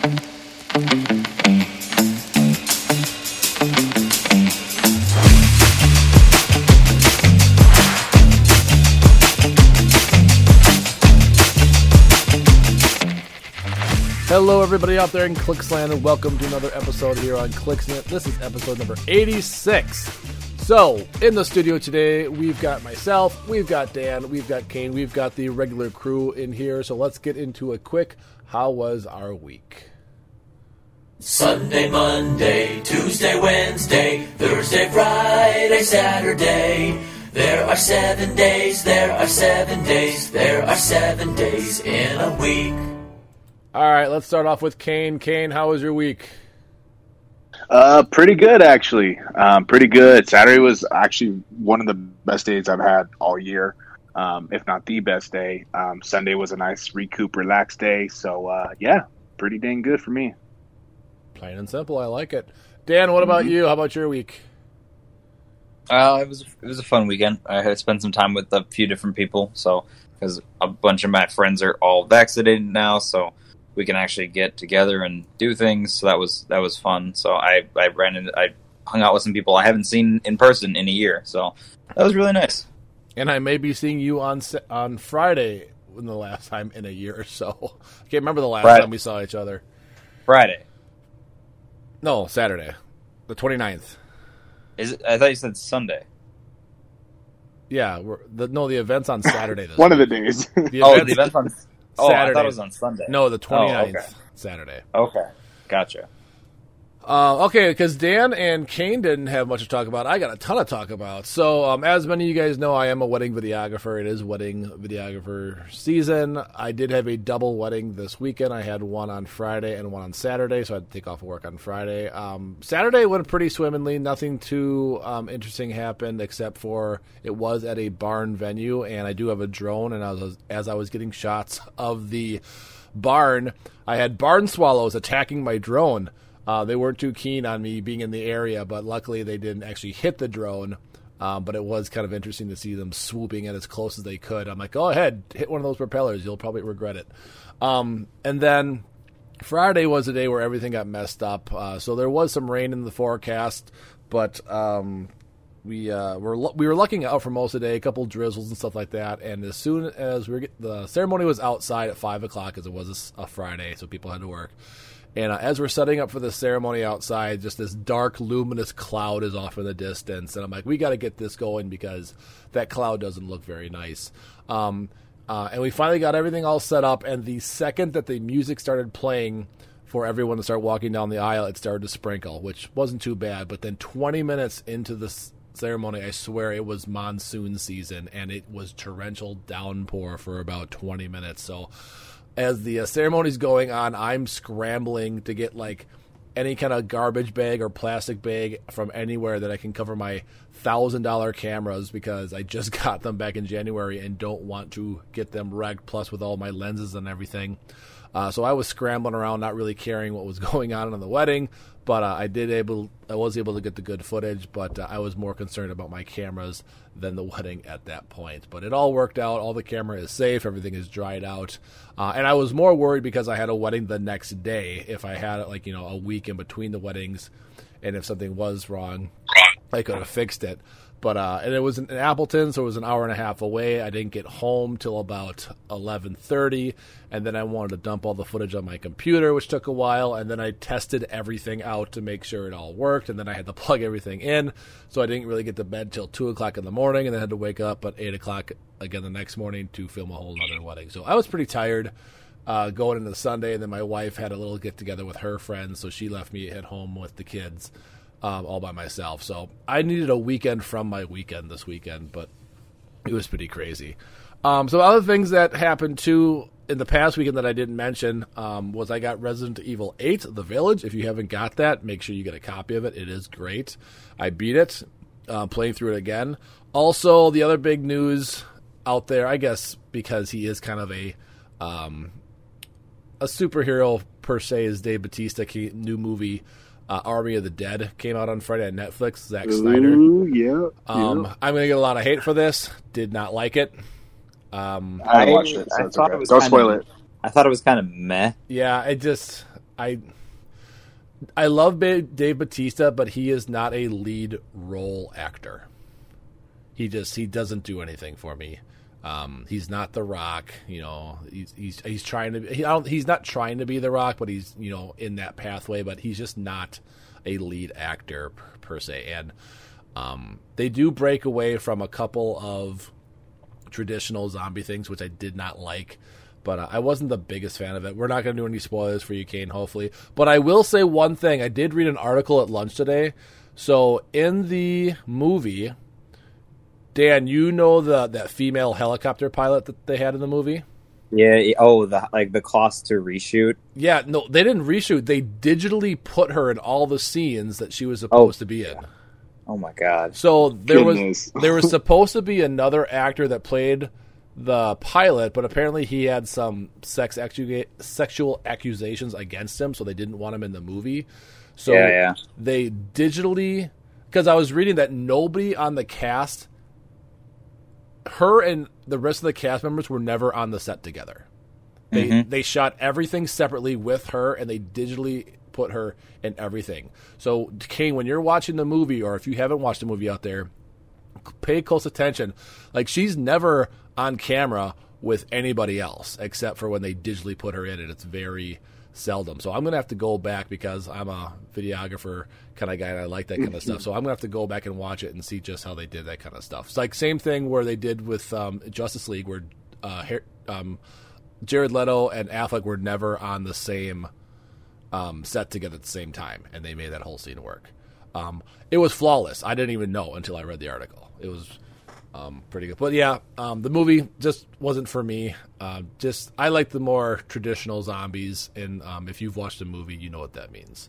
Hello, everybody out there in Clicksland, and welcome to another episode here on Clicksnet. This is episode number 86. So, in the studio today, we've got myself, we've got Dan, we've got Kane, we've got the regular crew in here. So, let's get into a quick how was our week? Sunday, Monday, Tuesday, Wednesday, Thursday, Friday, Saturday. There are seven days, there are seven days, there are seven days in a week. All right, let's start off with Kane. Kane, how was your week? Uh, pretty good actually. Um, pretty good. Saturday was actually one of the best days I've had all year, um, if not the best day. Um, Sunday was a nice recoup, relaxed day. So uh, yeah, pretty dang good for me. Plain and simple. I like it. Dan, what about you? How about your week? Uh, it was it was a fun weekend. I had spent some time with a few different people, so because a bunch of my friends are all vaccinated now, so we can actually get together and do things. So that was that was fun. So I I ran into I hung out with some people I haven't seen in person in a year. So that was really nice. And I may be seeing you on on Friday in the last time in a year or so. I can't remember the last Friday. time we saw each other. Friday. No, Saturday. The 29th. Is it, I thought you said Sunday. Yeah, the, no, the event's on Saturday. One week. of the days. The oh, the event's on Oh, Saturday. I thought it was on Sunday. No, the 29th, oh, okay. Saturday. Okay, gotcha. Uh, okay, because Dan and Kane didn't have much to talk about. I got a ton to talk about. So, um, as many of you guys know, I am a wedding videographer. It is wedding videographer season. I did have a double wedding this weekend. I had one on Friday and one on Saturday, so I had to take off work on Friday. Um, Saturday went pretty swimmingly. Nothing too um, interesting happened except for it was at a barn venue, and I do have a drone. And I was, as I was getting shots of the barn, I had barn swallows attacking my drone. Uh, they weren't too keen on me being in the area, but luckily they didn't actually hit the drone. Um, but it was kind of interesting to see them swooping in as close as they could. I'm like, go ahead, hit one of those propellers. You'll probably regret it. Um, and then Friday was a day where everything got messed up. Uh, so there was some rain in the forecast, but um, we uh, were we were lucking out for most of the day, a couple drizzles and stuff like that. And as soon as we were get, the ceremony was outside at five o'clock, as it was a, a Friday, so people had to work. And uh, as we're setting up for the ceremony outside, just this dark, luminous cloud is off in the distance. And I'm like, we got to get this going because that cloud doesn't look very nice. Um, uh, and we finally got everything all set up. And the second that the music started playing for everyone to start walking down the aisle, it started to sprinkle, which wasn't too bad. But then 20 minutes into the ceremony, I swear it was monsoon season and it was torrential downpour for about 20 minutes. So as the uh, ceremony's going on, I'm scrambling to get like any kind of garbage bag or plastic bag from anywhere that I can cover my thousand dollar cameras because I just got them back in January and don't want to get them wrecked. Plus, with all my lenses and everything, uh, so I was scrambling around, not really caring what was going on in the wedding. But uh, I did able, I was able to get the good footage. But uh, I was more concerned about my cameras than the wedding at that point. But it all worked out. All the camera is safe. Everything is dried out. Uh, and I was more worried because I had a wedding the next day. If I had like you know a week in between the weddings, and if something was wrong, I could have fixed it. But uh, and it was in Appleton, so it was an hour and a half away. I didn't get home till about eleven thirty, and then I wanted to dump all the footage on my computer, which took a while. And then I tested everything out to make sure it all worked, and then I had to plug everything in. So I didn't really get to bed till two o'clock in the morning, and then had to wake up at eight o'clock again the next morning to film a whole other wedding. So I was pretty tired. Uh, going into Sunday, and then my wife had a little get together with her friends, so she left me at home with the kids um, all by myself. So I needed a weekend from my weekend this weekend, but it was pretty crazy. Um, so other things that happened too in the past weekend that I didn't mention um, was I got Resident Evil 8: The Village. If you haven't got that, make sure you get a copy of it. It is great. I beat it, uh, playing through it again. Also, the other big news out there, I guess, because he is kind of a um, a superhero per se, is Dave Bautista new movie uh, Army of the Dead came out on Friday on Netflix. Zack Snyder. Ooh, yeah, um, yeah. I'm gonna get a lot of hate for this. Did not like it. Um, I watched it. So I thought okay. it was Don't spoil of, it. I thought it was kind of meh. Yeah, I just. I I love Dave Bautista, but he is not a lead role actor. He just he doesn't do anything for me. Um, he's not The Rock, you know. He's he's he's trying to. He, he's not trying to be The Rock, but he's you know in that pathway. But he's just not a lead actor per, per se. And um, they do break away from a couple of traditional zombie things, which I did not like. But uh, I wasn't the biggest fan of it. We're not going to do any spoilers for you, Kane, hopefully. But I will say one thing. I did read an article at lunch today. So in the movie, Dan, you know the that female helicopter pilot that they had in the movie? Yeah. Oh, the like the cost to reshoot. Yeah, no, they didn't reshoot. They digitally put her in all the scenes that she was supposed to be in. Oh, oh my god. So there Goodness. was there was supposed to be another actor that played the pilot, but apparently he had some sex accu- sexual accusations against him, so they didn't want him in the movie. So Yeah, yeah. they digitally because I was reading that nobody on the cast, her and the rest of the cast members were never on the set together. They Mm-hmm. they shot everything separately with her, and they digitally put her in everything. So, Kane, when you're watching the movie, or if you haven't watched the movie out there, pay close attention. Like she's never on camera with anybody else except for when they digitally put her in, and it's very seldom. So I'm gonna have to go back because I'm a videographer kind of guy, and I like that kind of stuff. So I'm gonna have to go back and watch it and see just how they did that kind of stuff. It's like same thing where they did with um, Justice League, where uh, um, Jared Leto and Affleck were never on the same um, set together at the same time, and they made that whole scene work. Um, it was flawless. I didn't even know until I read the article. It was um, pretty good. But yeah, um, the movie just wasn't for me. Uh, just I like the more traditional zombies, and um, if you've watched the movie, you know what that means.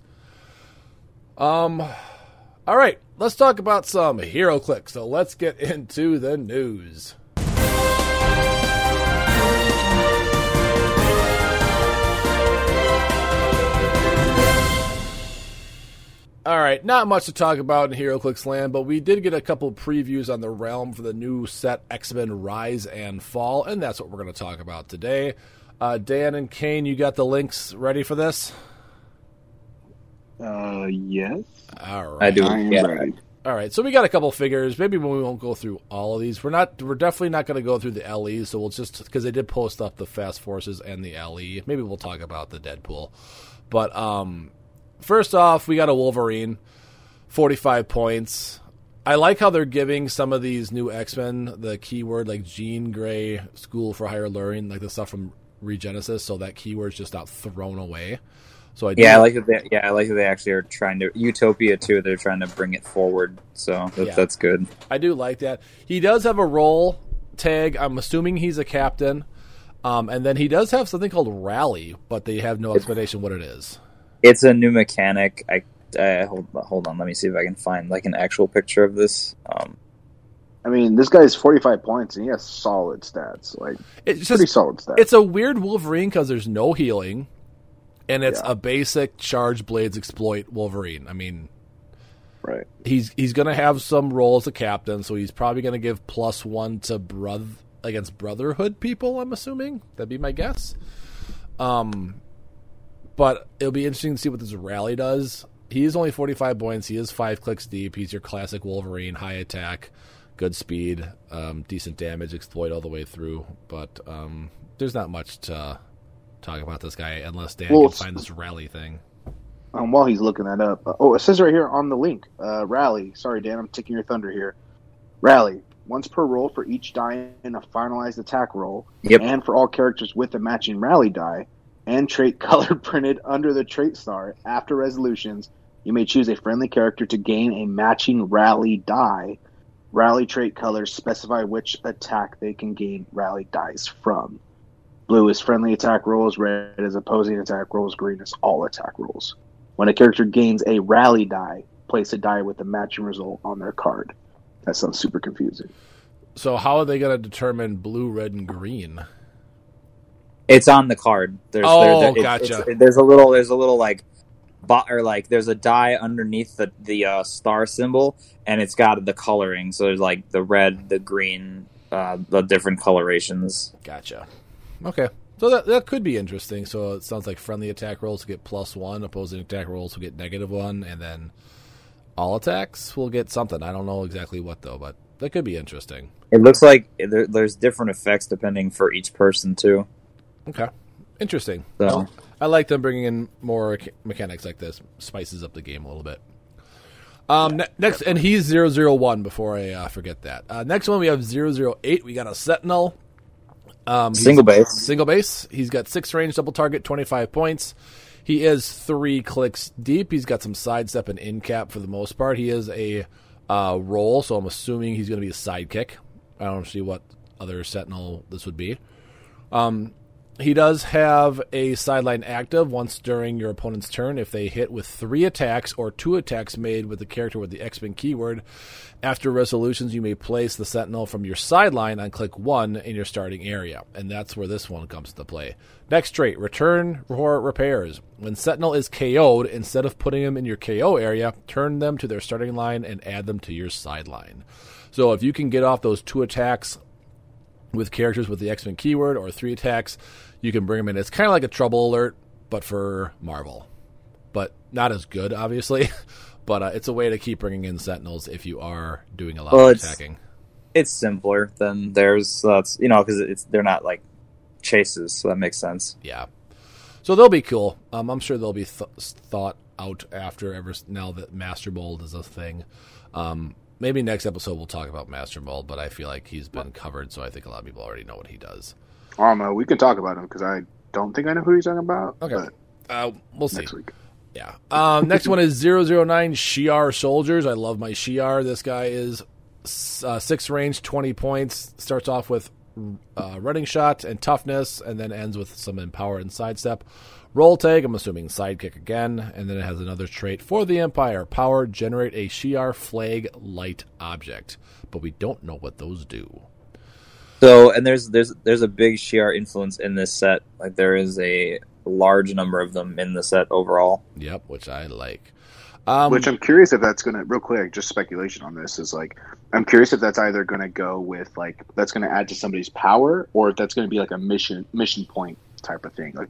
Um, all right, let's talk about some HeroClix. So let's get into the news. All right, not much to talk about in HeroClix Land, but we did get a couple previews on the realm for the new set X Men Rise and Fall, and that's what we're going to talk about today. Uh, Dan and Kane, you got the links ready for this? Uh, yes. All right. I do. I am Yeah. ready. All right, so we got a couple figures. Maybe we won't go through all of these. We're not. We're definitely not going to go through the LEs. So we'll just because they did post up the Fast Forces and the LE. Maybe we'll talk about the Deadpool. But um, first off, we got a Wolverine, forty-five points. I like how they're giving some of these new X Men the keyword like Jean Grey School for Higher Learning, like the stuff from Regenesis. So that keyword's just not thrown away. So I do Yeah, I like that. They, yeah, I like that they actually are trying to Utopia too. They're trying to bring it forward, so that, Yeah. that's good. I do like that. He does have a role tag. I'm assuming he's a captain. Um, and then he does have something called Rally, but they have no explanation what it is. It's a new mechanic. I uh, hold hold on. Let me see if I can find like an actual picture of this. Um, I mean, this guy's 45 points and he has solid stats. Like, It's pretty just solid stats. it's a weird Wolverine because there's no healing, and it's Yeah. a basic charge blades exploit Wolverine. I mean, right. he's he's gonna have some role as a captain, so he's probably gonna give plus one to broth against Brotherhood people. I'm assuming that'd be my guess. Um, but it'll be interesting to see what this rally does. He is only 45 points. He is five clicks deep. He's your classic Wolverine, high attack, good speed, um, decent damage, exploit all the way through. But um, there's not much to talk about this guy unless Dan Well, can find this rally thing. Um, while he's looking that up, uh, oh, it says right here on the link, uh, rally. Sorry, Dan, I'm taking your thunder here. Rally once per roll for each die in a finalized attack roll, Yep. and for all characters with a matching rally die and trait color printed under the trait star. After resolutions, you may choose a friendly character to gain a matching rally die. Rally trait colors specify which attack they can gain rally dice from. Blue is friendly attack rolls, red is opposing attack rolls, green is all attack rolls. When a character gains a rally die, place a die with the matching result on their card. That sounds super confusing. So how are they going to determine blue, red, and green? It's on the card. There's, Oh, there- there- it's- gotcha. there's a little. There's a little like, or like there's a die underneath the the uh, star symbol, and it's got the coloring. So there's like the red, the green, uh, the different colorations. Gotcha. Okay. So that that could be interesting. So it sounds like friendly attack rolls get plus one, opposing attack rolls will get negative one, and then all attacks will get something. I don't know exactly what though, but that could be interesting. It looks like there, there's different effects depending for each person too. Okay, interesting. So Well, I like them bringing in more mechanics like this. Spices up the game a little bit. Um, ne- next, and he's 001 before I uh, forget that. Uh, next one, we have 008. We got a Sentinel. Um, single base. Single base. He's got six range, double target, 25 points. He is three clicks deep. He's got some sidestep and in cap for the most part. He is a uh, role, so I'm assuming he's going to be a sidekick. I don't see what other Sentinel this would be. Um, he does have a sideline active once during your opponent's turn if they hit with three attacks or two attacks made with the character with the X-Men keyword. After resolutions, you may place the Sentinel from your sideline on click one in your starting area, and that's where this one comes to play. Next trait, return for repairs. When Sentinel is KO'd, instead of putting him in your KO area, turn them to their starting line and add them to your sideline. So if you can get off those two attacks with characters with the X Men keyword or three attacks, you can bring them in. It's kind of like a trouble alert, but for Marvel, but not as good, obviously. but uh, it's a way to keep bringing in Sentinels if you are doing a lot Well, of it's- attacking. It's simpler than theirs. So that's you know because it's they're not like chases, so that makes sense. Yeah, so they'll be cool. Um, I'm sure they'll be th- thought out after ever now that Master Mold is a thing. Um, maybe next episode we'll talk about Master Mold, but I feel like he's been covered, so I think a lot of people already know what he does. I don't know. We can talk about him because I don't think I know who he's talking about. Okay. But Uh, we'll see. next week. Yeah. Um, next one is 009 Shi'ar Soldiers. I love my Shi'ar. This guy is uh, six range, 20 points. Starts off with uh, running shot and toughness, and then ends with some empower and sidestep. Role tag, I'm assuming sidekick again, and then it has another trait for the Empire power generate a Shi'ar flag light object. But we don't know what those do. So and there's there's there's a big Shi'ar influence in this set. Like there is a large number of them in the set overall. Yep, which I like. Um, Which I'm curious if that's going to, real quick, just speculation on this is like, I'm curious if that's either going to go with like, that's going to add to somebody's power or if that's going to be like a mission, mission point type of thing. Like,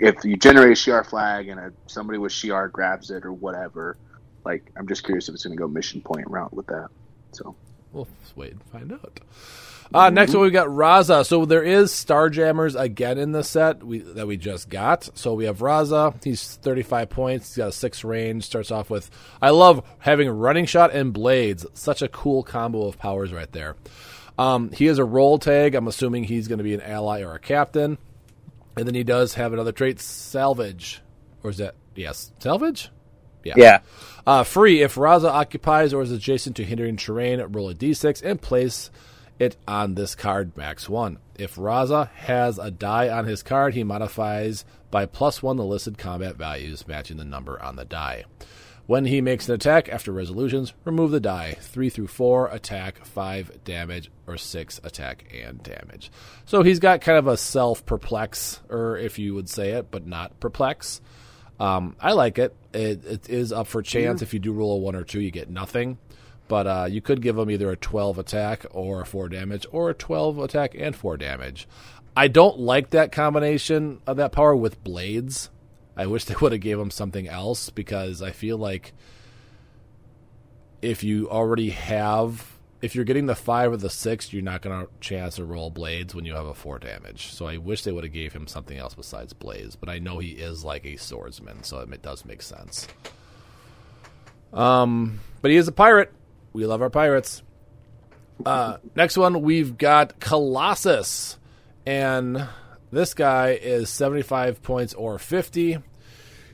if you generate a Shi'ar flag and a, somebody with Shi'ar grabs it or whatever, like, I'm just curious if it's going to go mission point route with that. So, We'll just wait and find out. Uh, next one we got Raza. So there is Starjammers again in the set we, that we just got. So we have Raza. He's 35 points. He's got a six range. Starts off with. I love having running shot and blades. Such a cool combo of powers right there. Um, he has a role tag. I'm assuming he's going to be an ally or a captain. And then he does have another trait, salvage. Or is that yes, salvage? Yeah. Uh, free if Raza occupies or is adjacent to hindering terrain, roll a d6 and place it on this card, max one. If Raza has a die on his card, he modifies by plus one the listed combat values, matching the number on the die. When he makes an attack after resolutions, remove the die. 3 through 4 attack, 5 damage, or 6 attack and damage. So he's got kind of a self perplex, or if you would say it, but not perplex. Um, I like it. it. It is up for chance. If you do roll a 1 or 2, you get nothing. But uh, you could give him either a 12 attack or a 4 damage, or a 12 attack and 4 damage. I don't like that combination of that power with blades. I wish they would have gave him something else because I feel like if you already have if you're getting the five or the six, you're not going to chance to roll blades when you have a four damage. So I wish they would have gave him something else besides blades. But I know he is like a swordsman, so it does make sense. Um, but he is a pirate. We love our pirates. Uh, next one, we've got Colossus, and this guy is 75 points or 50.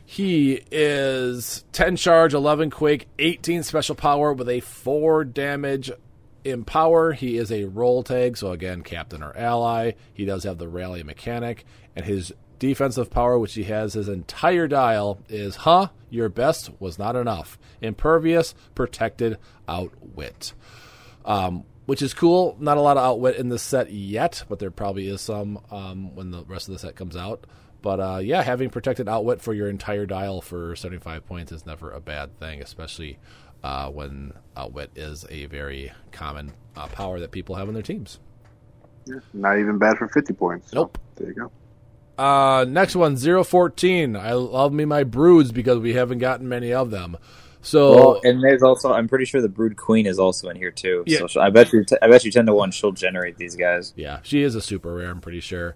He is 10 charge, 11 quake, 18 special power with a 4 damage in power. He is a role tag, so again, captain or ally. He does have the rally mechanic, and his defensive power, which he has his entire dial, is huh, your best was not enough. Impervious, protected, outwit. Um, which is cool. Not a lot of outwit in this set yet, but there probably is some um, when the rest of the set comes out. But uh, yeah, having protected outwit for your entire dial for 75 points is never a bad thing, especially uh, when outwit is a very common uh, power that people have on their teams. not even bad for 50 points. So, Nope. There you go. Uh, next one, 014. I love me my broods because we haven't gotten many of them. So Well, and there's also I'm pretty sure the Brood Queen is also in here too. Yeah. So I bet you t- I bet you ten to one she'll generate these guys. Yeah, she is a super rare. I'm pretty sure.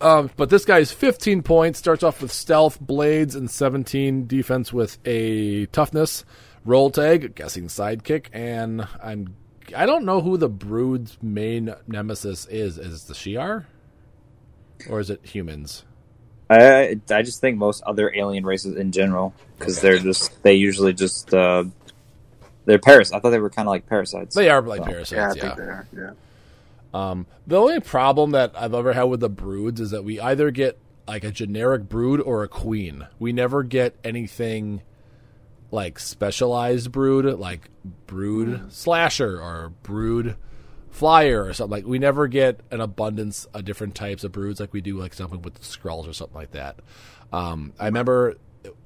Um, but this guy's 15 points. Starts off with stealth, blades, and 17 defense with a toughness, role tag, guessing sidekick, and I'm I don't know who the Brood's main nemesis is. Is the Shi'ar, or is it humans? I I just think most other alien races in general because they're just they usually just uh, they're parasites. I thought they were kind of like parasites. They are like Well, Yeah, I parasites. think Yeah. they are. Yeah. Um, the only problem that I've ever had with the broods is that we either get like a generic brood or a queen. We never get anything like specialized brood, like brood slasher or brood flyer or something like. We never get an abundance of different types of broods like we do like something with the scrolls or something like that. Um, I remember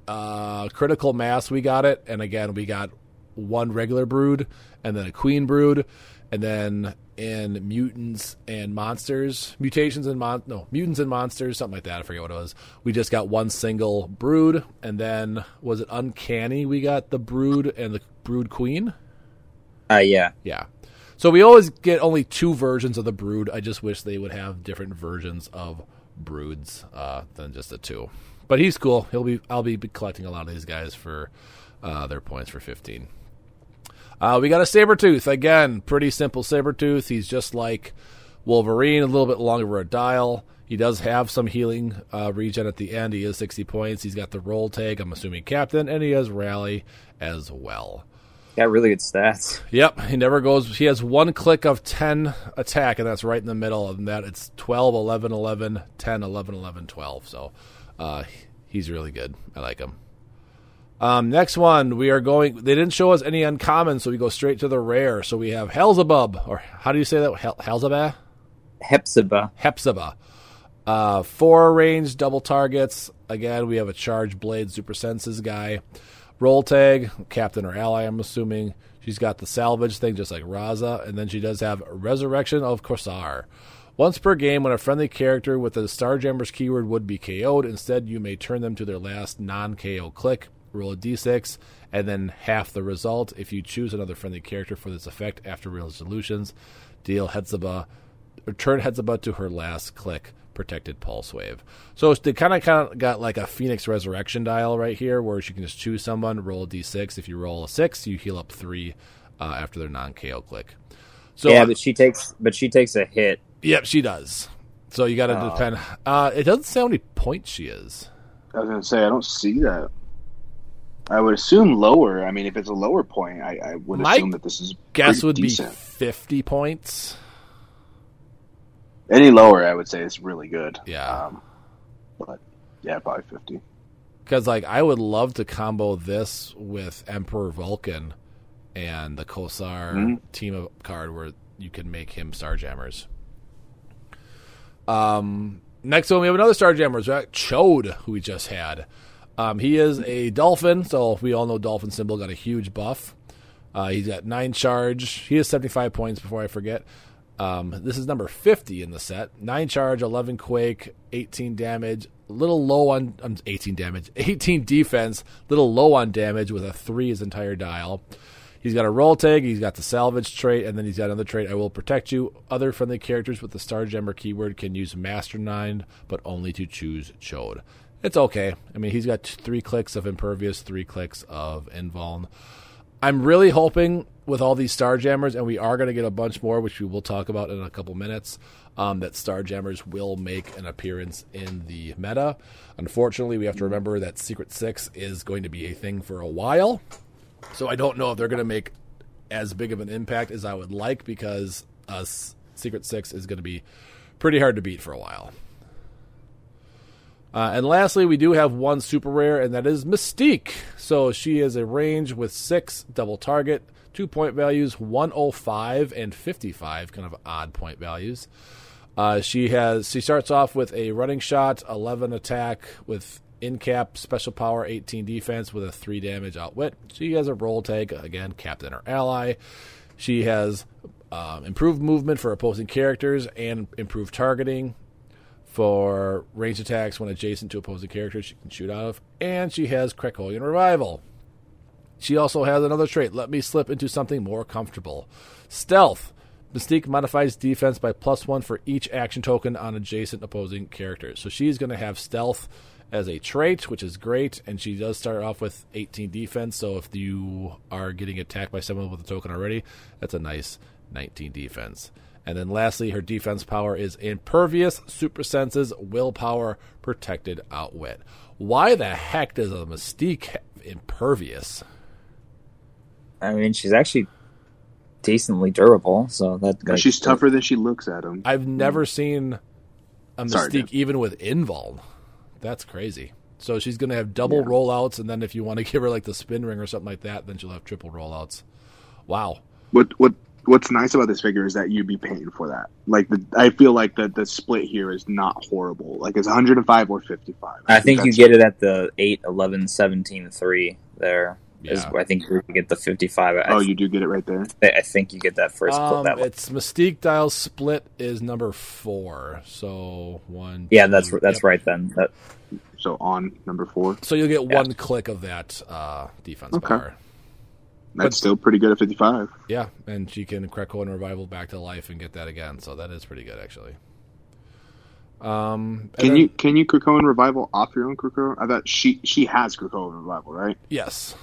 uh, critical mass we got it, and again we got one regular brood and then a queen brood, and then in mutants and monsters, mutations and mon no mutants and monsters, something like that. I forget what it was. We just got one single brood, and then was it uncanny? We got the brood and the brood queen. uh, yeah. Yeah. So we always get only two versions of the brood. I just wish they would have different versions of broods uh, than just the two. But he's cool. He'll be. I'll be collecting a lot of these guys for uh, their points for fifteen. Uh, we got a Sabretooth Again, pretty simple Sabretooth. He's just like Wolverine, a little bit longer a dial. He does have some healing uh, regen at the end. He is 60 points. He's got the role tag, I'm assuming captain, and he has rally as well. Got really good stats. Yep, he never goes. He has one click of 10 attack, and that's right in the middle. And that it's 12, 11, 11, 10, 11, 11, 12. So uh, he's really good. I like him. Um, next one, we are going. They didn't show us any uncommon, so we go straight to the rare. So we have Helzebub, or how do you say that? Hel- Helzebub? Hepzibah. Hepzibah. Uh, four range double targets. Again, we have a charge blade super senses guy. Role tag, captain or ally, I'm assuming. She's got the salvage thing just like Raza, and then she does have resurrection of Corsair. Once per game, when a friendly character with the Starjammers keyword would be KO'd, instead you may turn them to their last non KO click, roll a d6, and then half the result. If you choose another friendly character for this effect after resolutions, deal Hepzibah turn Hepzibah to her last click, protected pulse wave. So they kind of kind of got like a Phoenix Resurrection dial right here, where you can just choose someone, roll a d6. If you roll a six, you heal up three uh, after their non KO click. So yeah, but she takes but she takes a hit. yep, she does. So you got to Oh. depend. Uh, it doesn't say how many points she is. I was gonna say I don't see that. I would assume lower. I mean, if it's a lower point, I, I would My assume that this is Guess would decent. be fifty points. Any lower, I would say is really good. Yeah. Um, but yeah, probably fifty. Because like I would love to combo this with Emperor Vulcan and the Corsair Mhm. team of card where you can make him Starjammers. Um, next one we have another Starjammers, right? Ch'od, who we just had. Um, he is a dolphin, so we all know dolphin symbol got a huge buff. Uh, he's got nine charge. He has seventy five points. Before I forget, um, this is number fifty in the set. Nine charge, eleven quake, eighteen damage. Little low on um, eighteen damage, eighteen defense. Little low on damage with a three his entire dial. He's got a role tag. He's got the salvage trait, and then he's got another trait. I will protect you. Other friendly characters with the Starjammer keyword can use Mastermind, but only to choose Ch'od. It's okay. I mean, he's got three clicks of Impervious, three clicks of Invuln. I'm really hoping with all these Starjammers, and we are going to get a bunch more, which we will talk about in a couple minutes, um, that Starjammers will make an appearance in the meta. Unfortunately, we have to remember that Secret Six is going to be a thing for a while. So I don't know if they're going to make as big of an impact as I would like because uh, Secret Six is going to be pretty hard to beat for a while. Uh, and lastly, we do have one super rare, and that is Mystique. So she is a range with six double target, two point values, 105 and 55, kind of odd point values. Uh, she has she starts off with a running shot, 11 attack with in cap special power, 18 defense with a three damage outwit. She has a role tag again, captain or ally. She has um, improved movement for opposing characters and improved targeting. for range attacks when adjacent to opposing characters she can shoot out of, and she has Krakoan Revival. She also has another trait, let me slip into something more comfortable. Stealth. Mystique modifies defense by plus one for each action token on adjacent opposing characters. So she's going to have stealth as a trait, which is great, and she does start off with 18 defense. So if you are getting attacked by someone with a token already, that's a nice 19 defense. And then lastly, her defense power is impervious, super senses, willpower, protected outwit. Why the heck does a Mystique have impervious? I mean, she's actually decently durable, so that like, she's tougher than she looks at him. I've never seen a Sorry, Mystique Dan. even with invul. That's crazy. So she's going to have double Yeah. rollouts, and then if you want to give her like the spin ring or something like that, then she'll have triple rollouts. Wow. What what what's nice about this figure is that you'd be paying for that. Like the I feel like the the split here is not horrible. Like it's 105 or 55. I think you that's- get it at the 8, 11, 17, 3 there. Is, Yeah. I think you get the 55. I, Oh, you do get it right there. I think you get that first Um, clip. That it's Mystique dial split is number four. So one. Yeah, that's two- that's yep. right then. That, So on number four, So you'll get Yeah. one click of that uh, defense Okay. bar. that's But- still pretty good at 55. Yeah, and she can Krakoan revival back to life and get that again. So that is pretty good actually. Um, Can then- you can you Krakoan revival off your own Krakoan? I thought she she has Krakoan revival, right? Yes.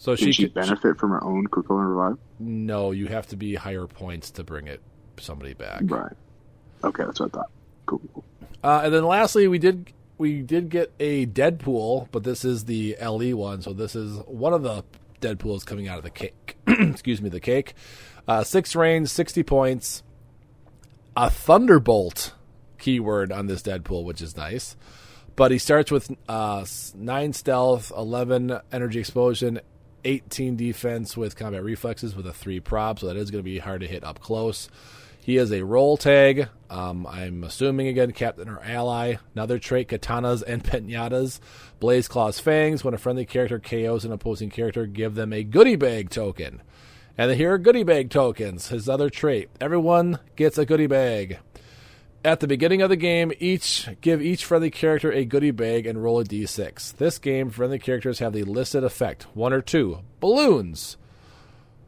So Can she, she could benefit from her own Krakoan revive. No, you have to be higher points to bring it somebody back. Right. Okay, that's what I thought. Cool. cool. Uh, and then lastly, we did we did get a Deadpool, but this is the LE one, so this is one of the Deadpools coming out of the cake. Excuse me, the cake. Uh, six range, sixty points. A Thunderbolt keyword on this Deadpool, which is nice. But he starts with uh, nine stealth, eleven energy explosion, eighteen defense with combat reflexes with a three prop, so that is going to be hard to hit up close. He is a role tag. Um, I'm assuming again, captain or ally. Another trait: katanas and pinatas. Blades claws fangs. When a friendly character KOs an opposing character, give them a goodie bag token. And here are goodie bag tokens. His other trait: everyone gets a goodie bag. At the beginning of the game, each give each friendly character a goodie bag and roll a d6. This game, friendly characters have the listed effect: one or two balloons.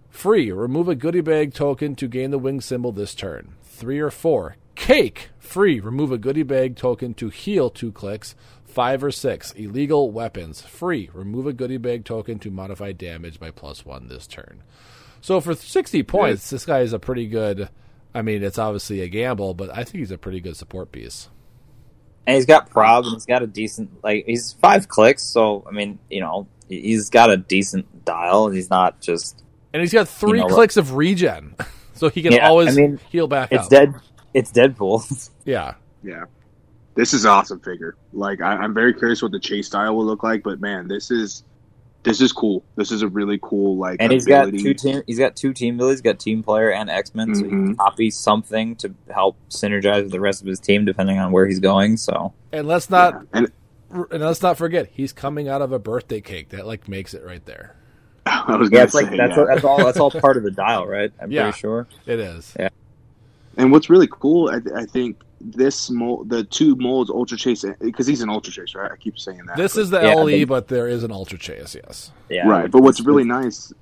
Free, remove a goodie bag token to gain the wing symbol this turn. Three or four. Cake, free, remove a goodie bag token to heal two clicks. Five or six. Illegal weapons, free, remove a goodie bag token to modify damage by plus one this turn. So for 60 points, this guy is a pretty good. I mean, it's obviously a gamble, but I think he's a pretty good support piece. and he's got prob and he's got a decent like he's five clicks. So I mean, you know, he- he's got a decent dial. He's not just And he's got three know clicks of regen, so he can Yeah, always I mean, heal back it's up. dead. It's Deadpool. Yeah. Yeah. This is an awesome figure. Like I, I'm very curious what the chase style will look like, but man, this is this is cool. This is a really cool like and he's got two team. He's got two team abilities. He's got team player and X Men. So he can Mhm. copy something to help synergize with the rest of his team, depending on where he's going. So And let's not Yeah. And and let's not forget he's coming out of a birthday cake. That like makes it right there. I was yeah, gonna like say, that's yeah. that's all. That's all part of the dial, right? I'm Yeah. pretty sure. It is. Yeah. And what's really cool, I, I think this mold, the two molds, Ultra Chase, because he's an Ultra Chase, right? I keep saying that. This but- is the Yeah, LE, but- but there is an Ultra Chase. Yes. Yeah. right. But what's really nice?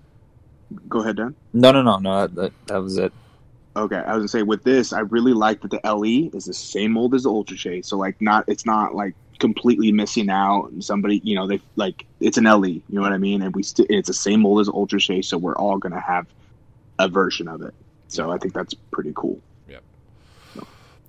Go ahead, Dan. No, no, no, no. That, that was it. Okay, I was gonna say with this, I really like that the LE is the same mold as the Ultra Chase. So like, not it's not like completely missing out. And somebody, you know, they like it's an LE. You know what I mean? And we st- it's the same mold as Ultra Chase, so we're all gonna have a version of it. So I think that's pretty cool.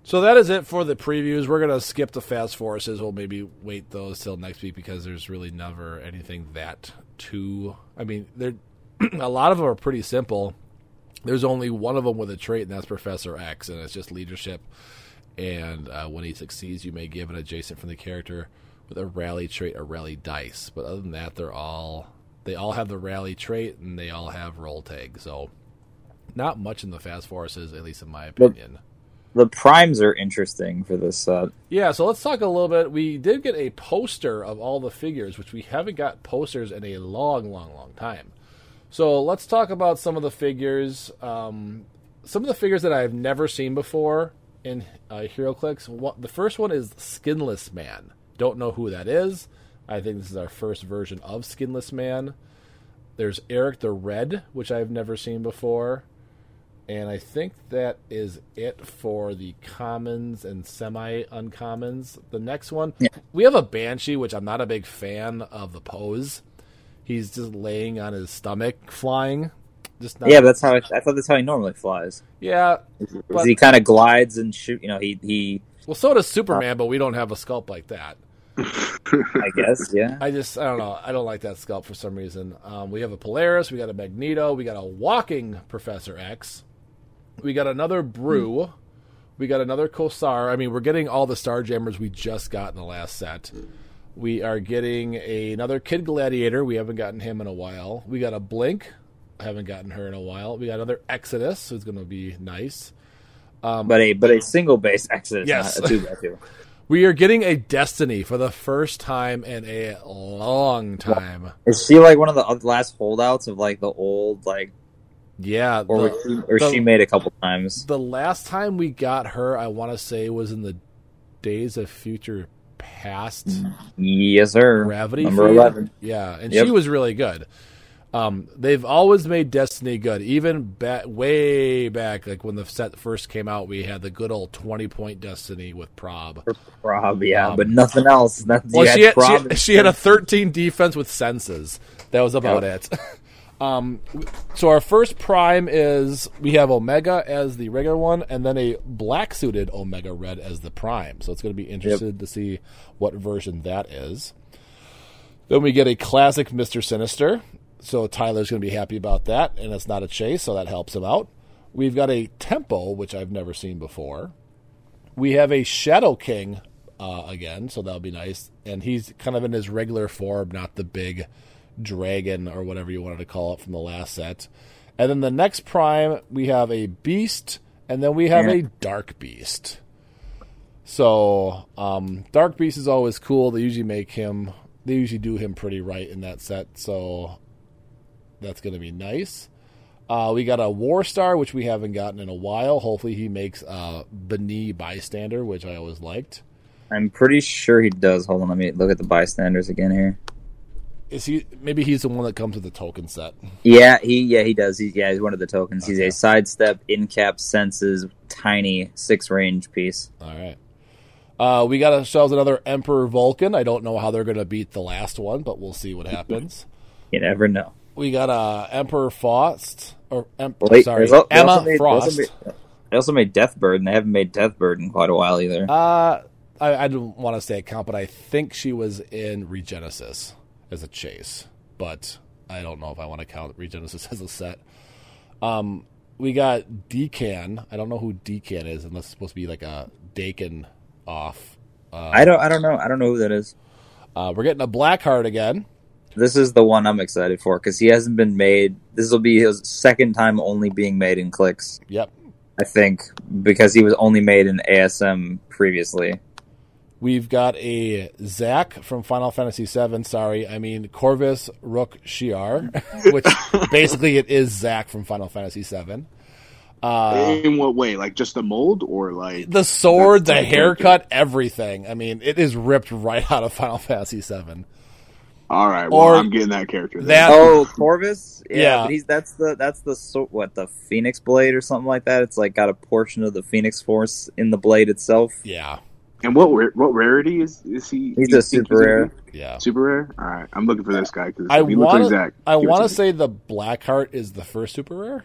So that is it for the previews. We're gonna skip the fast forces. We'll maybe wait those till next week because there's really never anything that too. I mean, there a lot of them are pretty simple. There's only one of them with a trait, and that's Professor X, and it's just leadership. And uh, when he succeeds, you may give an adjacent from the character with a rally trait, a rally dice. But other than that, they're all they all have the rally trait, and they all have role tag. So not much in the fast forces, at least in my But- opinion. The primes are interesting for this set. Yeah, so let's talk a little bit. We did get a poster of all the figures, which we haven't got posters in a long, long, long time. So let's talk about some of the figures. Um, some of the figures that I've never seen before, in uh, HeroClix. The first one is Skinless Man. Don't know who that is. I think this is our first version of Skinless Man. There's Eric the Red, which I've never seen before. And I think that is it for the commons and semi uncommons. The next one, Yeah. we have a Banshee, which I'm not a big fan of the pose. He's just laying on his stomach, flying. Just not, Yeah, but that's how I, I thought. That's how he normally flies. yeah. But- he kind of glides and shoot. You know, he he. Well, so does Superman, but we don't have a sculpt like that. I guess. Yeah. I just, I don't know. I don't like that sculpt for some reason. Um, we have a Polaris, we got a Magneto, we got a walking Professor X, we got another Brew, we got another Corsair. I mean, we're getting all the Starjammers we just got in the last set. We are getting a, another Kid Gladiator. We haven't gotten him in a while. We got a Blink. I haven't gotten her in a while. We got another Exodus, who's going to be nice. Um, but a but a single base Exodus, Yes. Not a two by two. We are getting a Destiny for the first time in a long time. Is she like one of the last holdouts of like the old like, Yeah, or the- or the- she made a couple times? The last time we got her, I want to say, was in the Days of Future Past Yes, sir. Gravity number eleven. Yeah, and Yep. she was really good. Um, they've always made Destiny good, even back way back, like when the set first came out. We had the good old twenty point Destiny with Prob. Prob, yeah, Um, but nothing else. That, Well, she had, Prob she, she had a 13 defense with senses. That was about it. um, so our first prime is we have Omega as the regular one, and then a black suited Omega Red as the prime. So it's going to be interested to see what version that is. Then we get a classic Mister Sinister. So Tyler's going to be happy about that, and it's not a chase, so that helps him out. We've got a Tempo, which I've never seen before. We have a Shadow King uh, again, so that'll be nice. And he's kind of in his regular form, not the big dragon or whatever you wanted to call it from the last set. And then the next prime, we have a beast, and then we have Yeah. a dark beast. So um, dark beast is always cool. They usually make him, they usually do him pretty right in that set. So that's going to be nice. Uh, we got a War Star, which we haven't gotten in a while. Hopefully, he makes uh, Beni bystander, which I always liked. I'm pretty sure he does. Hold on, let me look at the bystanders again here. Is he? Maybe he's the one that comes with the token set. Yeah, he yeah he does. He's yeah he's one of the tokens. He's a sidestep, in cap, senses, tiny six range piece. All right. Uh, we got ourselves another Emperor Vulcan. I don't know how they're going to beat the last one, but we'll see what happens. You never know. we got uh, Emperor Faust, or em- Wait, sorry, there's al- they Emma also made- they also made- They also made Deathbird, and they haven't made Deathbird in quite a while either. Uh, I, I don't want to say account, but I think she was in Regenesis as a chase. But I don't know if I want to count Regenesis as a set. Um, we got Decan. I don't know who Decan is, unless it's supposed to be like a Dakin off. Uh, I don't I don't know I don't know who that is. uh, we're getting a Blackheart again. This is the one I'm excited for because he hasn't been made. This will be his second time only being made in Clix. Yep. I think because he was only made in ASM previously. We've got a Zack from Final Fantasy VII. Sorry, I mean Corvus Rook'shir, which basically it is Zack from Final Fantasy VII. Uh, In what way? Like just the mold, or like the sword, the That's- haircut, everything. I mean, it is ripped right out of Final Fantasy VII. all right? Well, or I'm getting that character. that- Oh, Corvus. Yeah, Yeah. but he's that's the that's the so- what the Phoenix Blade or something like that. It's like got a portion of the Phoenix Force in the blade itself. Yeah, and what what rarity is is he? He's you a think super rare. yeah. Super rare. All right, I'm looking for this guy because I he looks like want Zack. I want to say the Blackheart is the first super rare.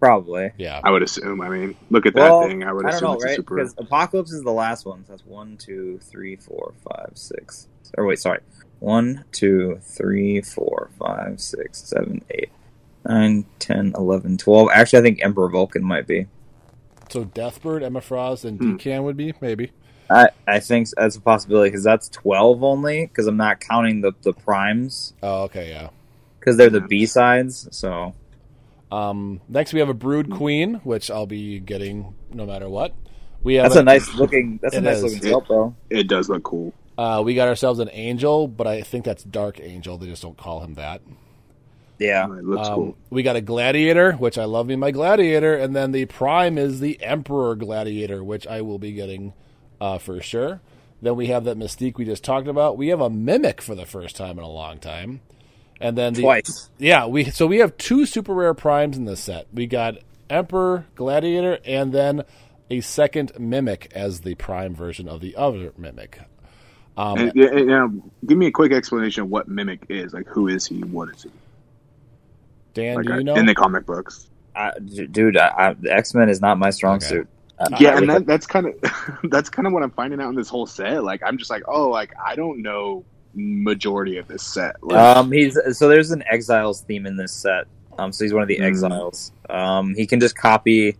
Probably. Yeah, I would assume. I mean, look at Well, that thing. I would I don't assume know, it's a right? super rare. Because Apocalypse is the last one. So that's one, two, three, four, five, six. Or wait, sorry. One, two, three, four, five, six, seven, eight, nine, ten, eleven, twelve. Actually, I think Emperor Vulcan might be. so Deathbird, Emma Frost, and Hmm. Decan would be maybe. I I think that's a possibility because that's twelve only. Because I'm not counting the the primes Oh, okay, yeah. because they're the B sides. So Um, next we have a Brood Queen, which I'll be getting no matter what. We have that's a nice looking. That's a nice is. looking sculpt, though. It does look cool. Uh, we got ourselves an angel, but I think that's Dark Angel. They just don't call him that. Yeah. It looks Um, cool. We got a gladiator, which I love me my gladiator, and then the prime is the emperor gladiator, which I will be getting uh, for sure. Then we have that mystique we just talked about. We have a mimic for the first time in a long time, and then the, Twice. Yeah, we so we have two super rare primes in this set. We got emperor gladiator, and then a second mimic as the prime version of the other mimic. Um, And, yeah, and, now, give me a quick explanation of what Mimic is. Like, who is he? What is he? Dan, Like, do uh, you know? in the comic books. I, d- dude, I, I, the X Men is not my strong Okay. suit. I- yeah, and that, that's kind of that's kind of what I'm finding out in this whole set. Like, I'm just like, oh, like I don't know majority of this set. Like, Um, he's so there's an exiles theme in this set. Um, so he's one of the Mm. exiles. Um, he can just copy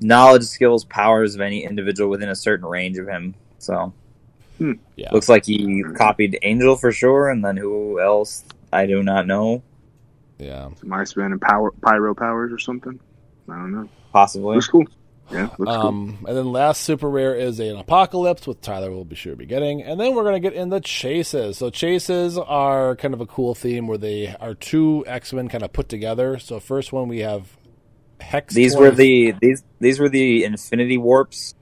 knowledge, skills, powers of any individual within a certain range of him. So yeah, looks like he copied Angel for sure, and then who else? I do not know. yeah. my spin and power pyro powers or something. I don't know. Possibly. Looks cool. Yeah, looks Um, and then last super rare is an apocalypse, with Tyler We'll be sure to be getting. And then we're going to get into chases. So chases are kind of a cool theme where they are two X Men kind of put together. So first one we have Hex. These 20 were the these these were the Infinity Warps,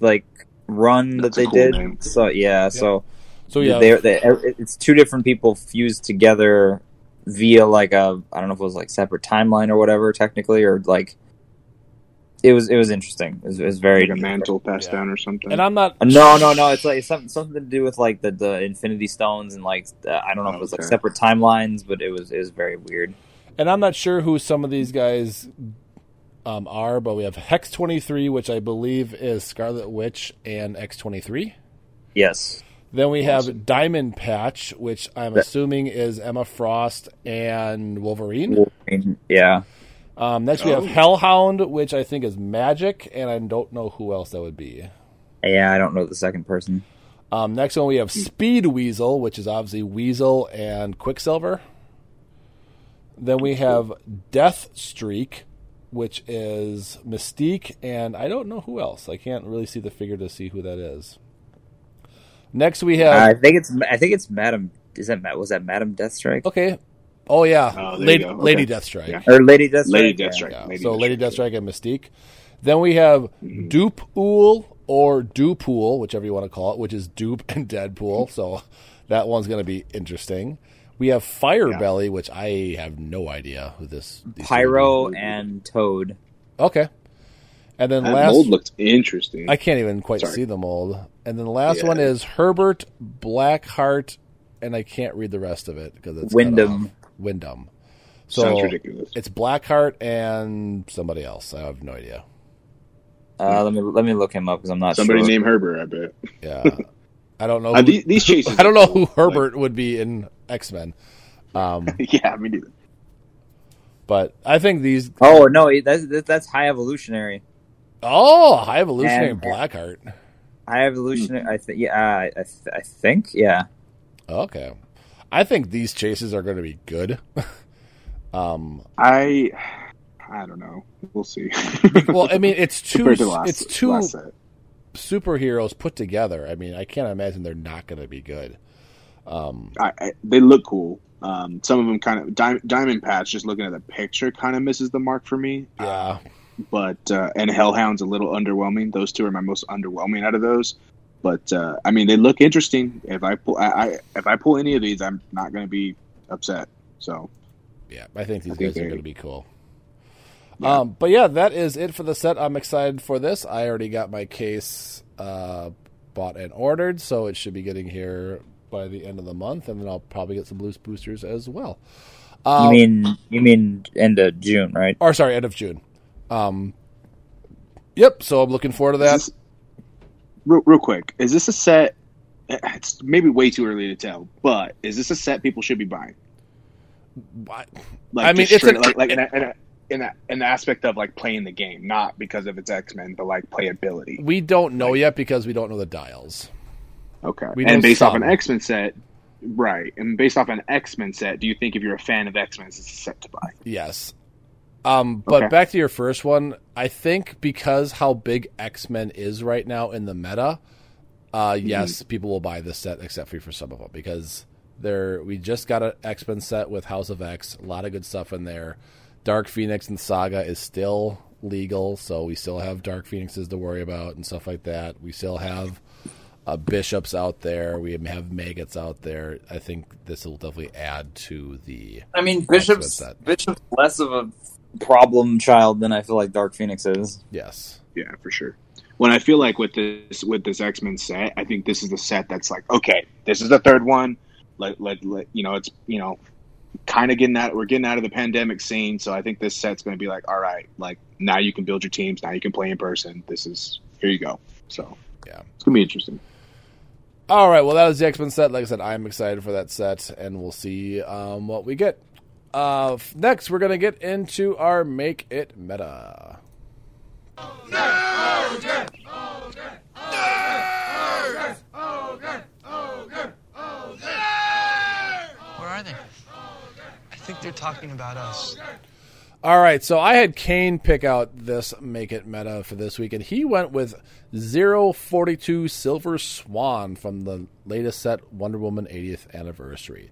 like run That's that they cool did. name. So yeah, so So yeah, they, they, it's two different people fused together via like a I don't know if it was like separate timeline or whatever technically or like it was it was interesting. It was, it was very Like a mantle passed Yeah. down or something. and I'm not. Uh, No, no, no. It's like it's something something to do with like the, the Infinity Stones and like the, I don't know if it was like separate timelines, but it was it was very weird. And I'm not sure who some of these guys um, are, but we have Hex 23, which I believe is Scarlet Witch and X 23. Yes, Then we have Awesome. Diamond Patch, which I'm That- assuming is Emma Frost and Wolverine. Wolverine, yeah. Um, next we have Oh. Hellhound, which I think is Magik, and I don't know who else that would be. Yeah, I don't know the second person. Um, next one we have Speed Weasel, which is obviously Weasel and Quicksilver. Then we have Death Streak, which is Mystique, and I don't know who else. I can't really see the figure to see who that is. Next we have I think it's I think it's Madam. Is that was that Madam Deathstrike okay. Oh yeah, there you Lady. Okay. Lady Deathstrike. Yeah. or Lady Deathstrike? Lady Deathstrike. Yeah, Lady so Lady Deathstrike. Deathstrike and Mystique. Then we have Mm-hmm. Dupe Ool or Dupool, whichever you want to call it, which is Dupe and Deadpool. So that one's going to be interesting. We have Fire Yeah. Belly, which I have no idea who this. these Pyro and Toad. Okay. And then That last, mold looks interesting. I can't even quite Sorry. see the mold. And then the last Yeah. one is Herbert Blackheart, and I can't read the rest of it because it's cut Wyndham. Off. Wyndham. So Sounds ridiculous. it's Blackheart and somebody else. I have no idea. Uh, let me let me look him up because I'm not Somebody sure. named Herbert, I bet. Yeah, I don't know. Uh, these, these chases. I don't know cool. who Herbert would be in X Men, um, yeah, me neither. but I think these. Oh no, that's that's- that's High Evolutionary. Oh, High Evolutionary and And- Blackheart. High Evolutionary. I think yeah. I I, th- I think yeah. Okay, I think these chases are going to be good. um, I, I don't know. We'll see. well, I mean, it's two. Compared to the last, it's two superheroes put together. I mean, I can't imagine they're not going to be good. Um, I, I, they look cool. Um, some of them kind of Diamond, Diamond Patch. Just looking at the picture, kind of misses the mark for me. yeah, But uh, and Hellhound's a little underwhelming. Those two are my most underwhelming out of those. But uh, I mean, they look interesting. If I pull, I, I if I pull any of these, I'm not going to be upset. So yeah, I think these I think guys are going to be cool. Yeah. Um, but yeah, that is it for the set. I'm excited for this. I already got my case uh, bought and ordered, so it should be getting here by the end of the month, and then I'll probably get some loose boosters as well. You Um, mean you mean end of June, right? or sorry, end of June. Um, yep. So I'm looking forward to that. Is this- real, real quick, is this a set? Eh, it's maybe way too early to tell, but is this a set people should be buying? Why- Like, I mean, it's straight- an- like, like in, a, in, a, in, a, in the aspect of like playing the game, not because of its X Men, but like playability. We don't know yet because we don't know the dials. Okay, We and based off an X Men set, right? And based off an X Men set, do you think if you're a fan of X Men, it's a set to buy? Yes. Um, but Okay. back to your first one, I think because how big X Men is right now in the meta, uh, Mm-hmm. yes, people will buy this set except for for some of them because There, we just got an X Men set with House of X. A lot of good stuff in there. Dark Phoenix and Saga is still legal, so we still have Dark Phoenixes to worry about and stuff like that. We still have uh, bishops out there. We have Maggotts out there. I think this will definitely add to the. I mean, Bishop's Bishop's less of a problem child than I feel like Dark Phoenix is. Yes. Yeah, for sure. When I feel like with this with this X Men set, I think this is the set that's like, okay, this is the third one. Let let, let you know it's you know kind of getting out. We're getting out of the pandemic scene, so I think this set's going to be like, all right, like now you can build your teams. Now you can play in person. This is here you go. So Yeah. it's gonna be interesting. All right. Well, that was the X Men set. Like I said, I'm excited for that set, and we'll see um, what we get. Uh, next, we're gonna get into our make it meta. Where are they? I think they're talking about us. All right, so I had Kane pick out this make it meta for this week, and he went with 042 Silver Swan from the latest set Wonder Woman 80th anniversary.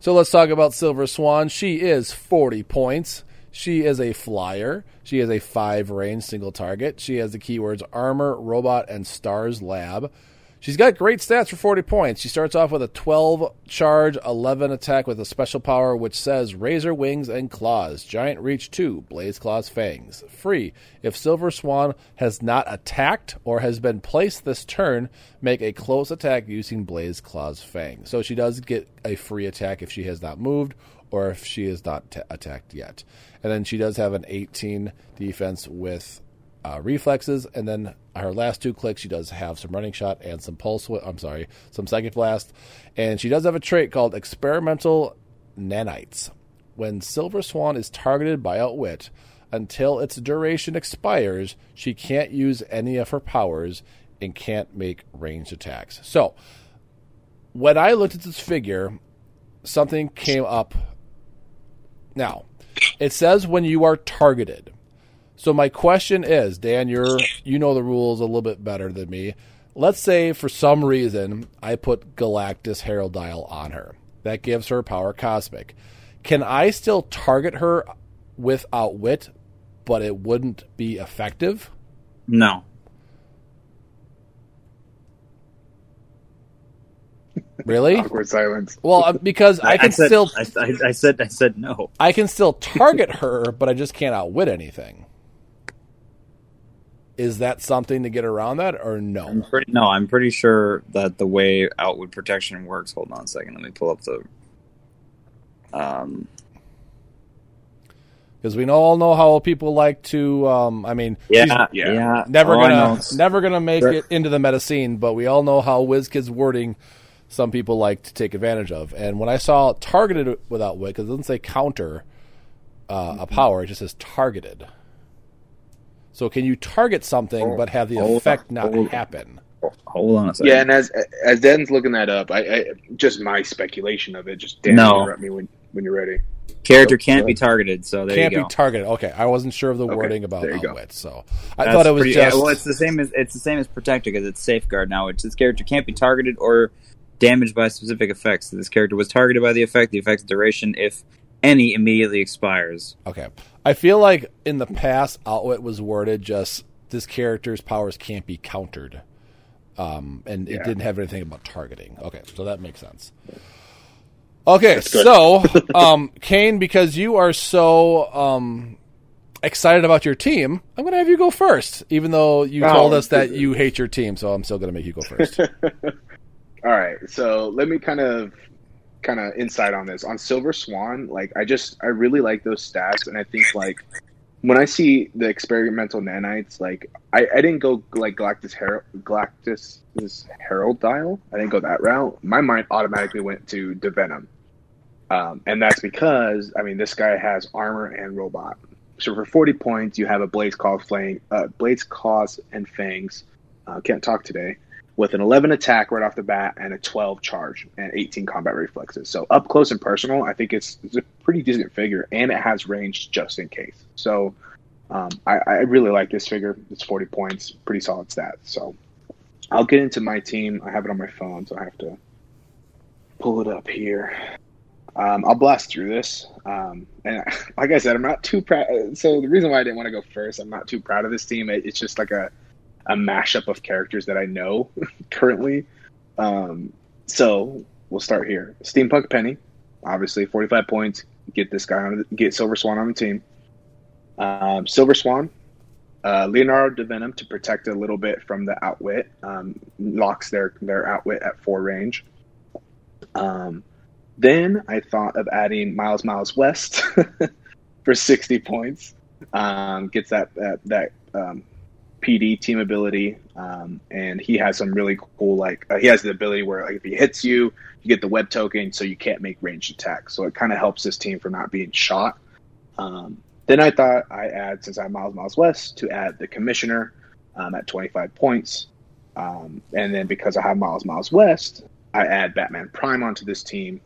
So let's talk about Silver Swan. She is 40 points. She is a flyer. She has a 5 range single target. She has the keywords armor, robot, and stars lab. She's got great stats for 40 points. She starts off with a 12 charge, 11 attack with a special power which says Razor Wings and Claws, Giant Reach 2, Blades Claws Fangs. Free. If Silver Swan has not attacked or has been placed this turn, make a close attack using Blades Claws Fangs. So she does get a free attack if she has not moved or if she is not t- attacked yet. And then she does have an 18 defense with uh, reflexes, and then her last two clicks, she does have some running shot and some pulse. I'm sorry, some psychic blast, and she does have a trait called experimental nanites. When Silver Swan is targeted by Outwit, until its duration expires, she can't use any of her powers and can't make ranged attacks. So, when I looked at this figure, something came up. Now, it says when you are targeted. So my question is, Dan, you're you know the rules a little bit better than me. Let's say for some reason I put Galactus Herald Dial on her. That gives her power cosmic. Can I still target her with Outwit, but it wouldn't be effective? No. Really? Awkward silence. Well, uh, because I can said, still I, I, I said. I said no. I can still target her, but I just can't outwit anything. Is that something to get around that, or I'm no? pretty, no, I'm pretty sure that the way Outward Protection works. Hold on a second. Let me pull up the. Um. Because we all know how people like to. Um, I mean, Yeah. Yeah. yeah. never All I know gonna never gonna make Sure. it into the medicine, but we all know how WizKids wording some people like to take advantage of. And when I saw targeted with Outwit, because it doesn't say counter uh, Mm-hmm. a power, it just says targeted. So can you target something Hold- but have the effect on, not hold- happen? Hold on a second. Yeah, and as as Dan's looking that up, I, I just my speculation of it. Just Dan, No. interrupt me when when you're ready. Character Go- can't be targeted, so there Can't you be targeted. Okay, I wasn't sure of the Okay, wording about there you outwit, so I That's thought it was pretty- just. yeah, well, it's the same as it's the same as protector because it's safeguard now. Which this character can't be targeted or damaged by specific effects. This character was targeted by the effect. The effect's duration, if any, immediately expires. Okay. I feel like in the past, Outwit was worded just this character's powers can't be countered. Um, and it didn't have anything about targeting. Okay, so that makes sense. Okay, so um, Kane, because you are so um, excited about your team, I'm going to have you go first, even though you Oh, told us that you hate your team. So I'm still going to make you go first. All right, so let me kind of kind of insight on this on Silver Swan. Like, I just I really like those stats, and I think like when I see the experimental nanites, like I, I didn't go like Galactus Her- Galactus Herald Dial. I didn't go that route. My mind automatically went to Da Venom, um, and that's because I mean this guy has armor and robot. So for forty points, you have a Blaze Claw Flame, uh, Blades Claws and Fangs. Uh, can't talk today with an 11 attack right off the bat and a 12 charge and 18 combat reflexes. So up close and personal, I think it's, it's a pretty decent figure, and it has range just in case. So um, I, I really like this figure. It's 40 points, pretty solid stats. So I'll get into my team. I have it on my phone, so I have to pull it up here. Um, I'll blast through this. Um, and like I said, I'm not too proud. So the reason why I didn't want to go first, I'm not too proud of this team. It, it's just like a, a mashup of characters that I know currently. Um, so we'll start here. Steampunk Penny, obviously 45 points. Get this guy on. Get Silver Swan on the team. Um, Silver Swan, uh, Leonardo da Venom to protect a little bit from the outwit. Um, locks their their outwit at four range. Um, then I thought of adding Miles Miles West for 60 points. Um, gets that that, that um, PD team ability, um, and he has some really cool like uh, he has the ability where like if he hits you, you get the web token, so you can't make ranged attacks. So it kind of helps this team for not being shot. Um, then I thought I add since I'm Miles Miles West to add the commissioner um, at 25 points, um, and then because I have Miles Miles West, I add Batman Prime onto this team.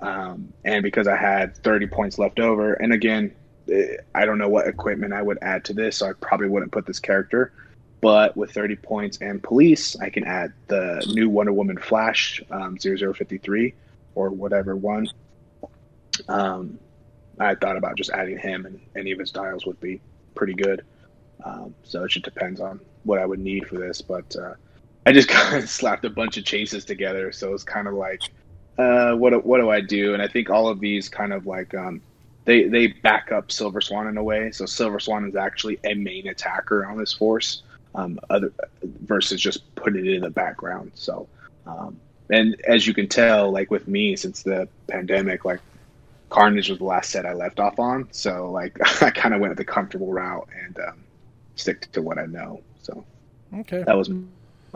Um, and because I had 30 points left over, and again, I don't know what equipment I would add to this, so I probably wouldn't put this character. But with 30 points and police, I can add the new Wonder Woman Flash um, 0053 or whatever one. Um, I thought about just adding him, and any of his dials would be pretty good. Um, so it just depends on what I would need for this. But uh, I just kind of slapped a bunch of chases together, so it's kind of like, uh, what what do I do? And I think all of these kind of like um, they they back up Silver Swan in a way. So Silver Swan is actually a main attacker on this force, um, other versus just putting it in the background. So, um, and as you can tell, like with me, since the pandemic, like Carnage was the last set I left off on. So like I kind of went the comfortable route and um, stick to what I know. So Okay. that was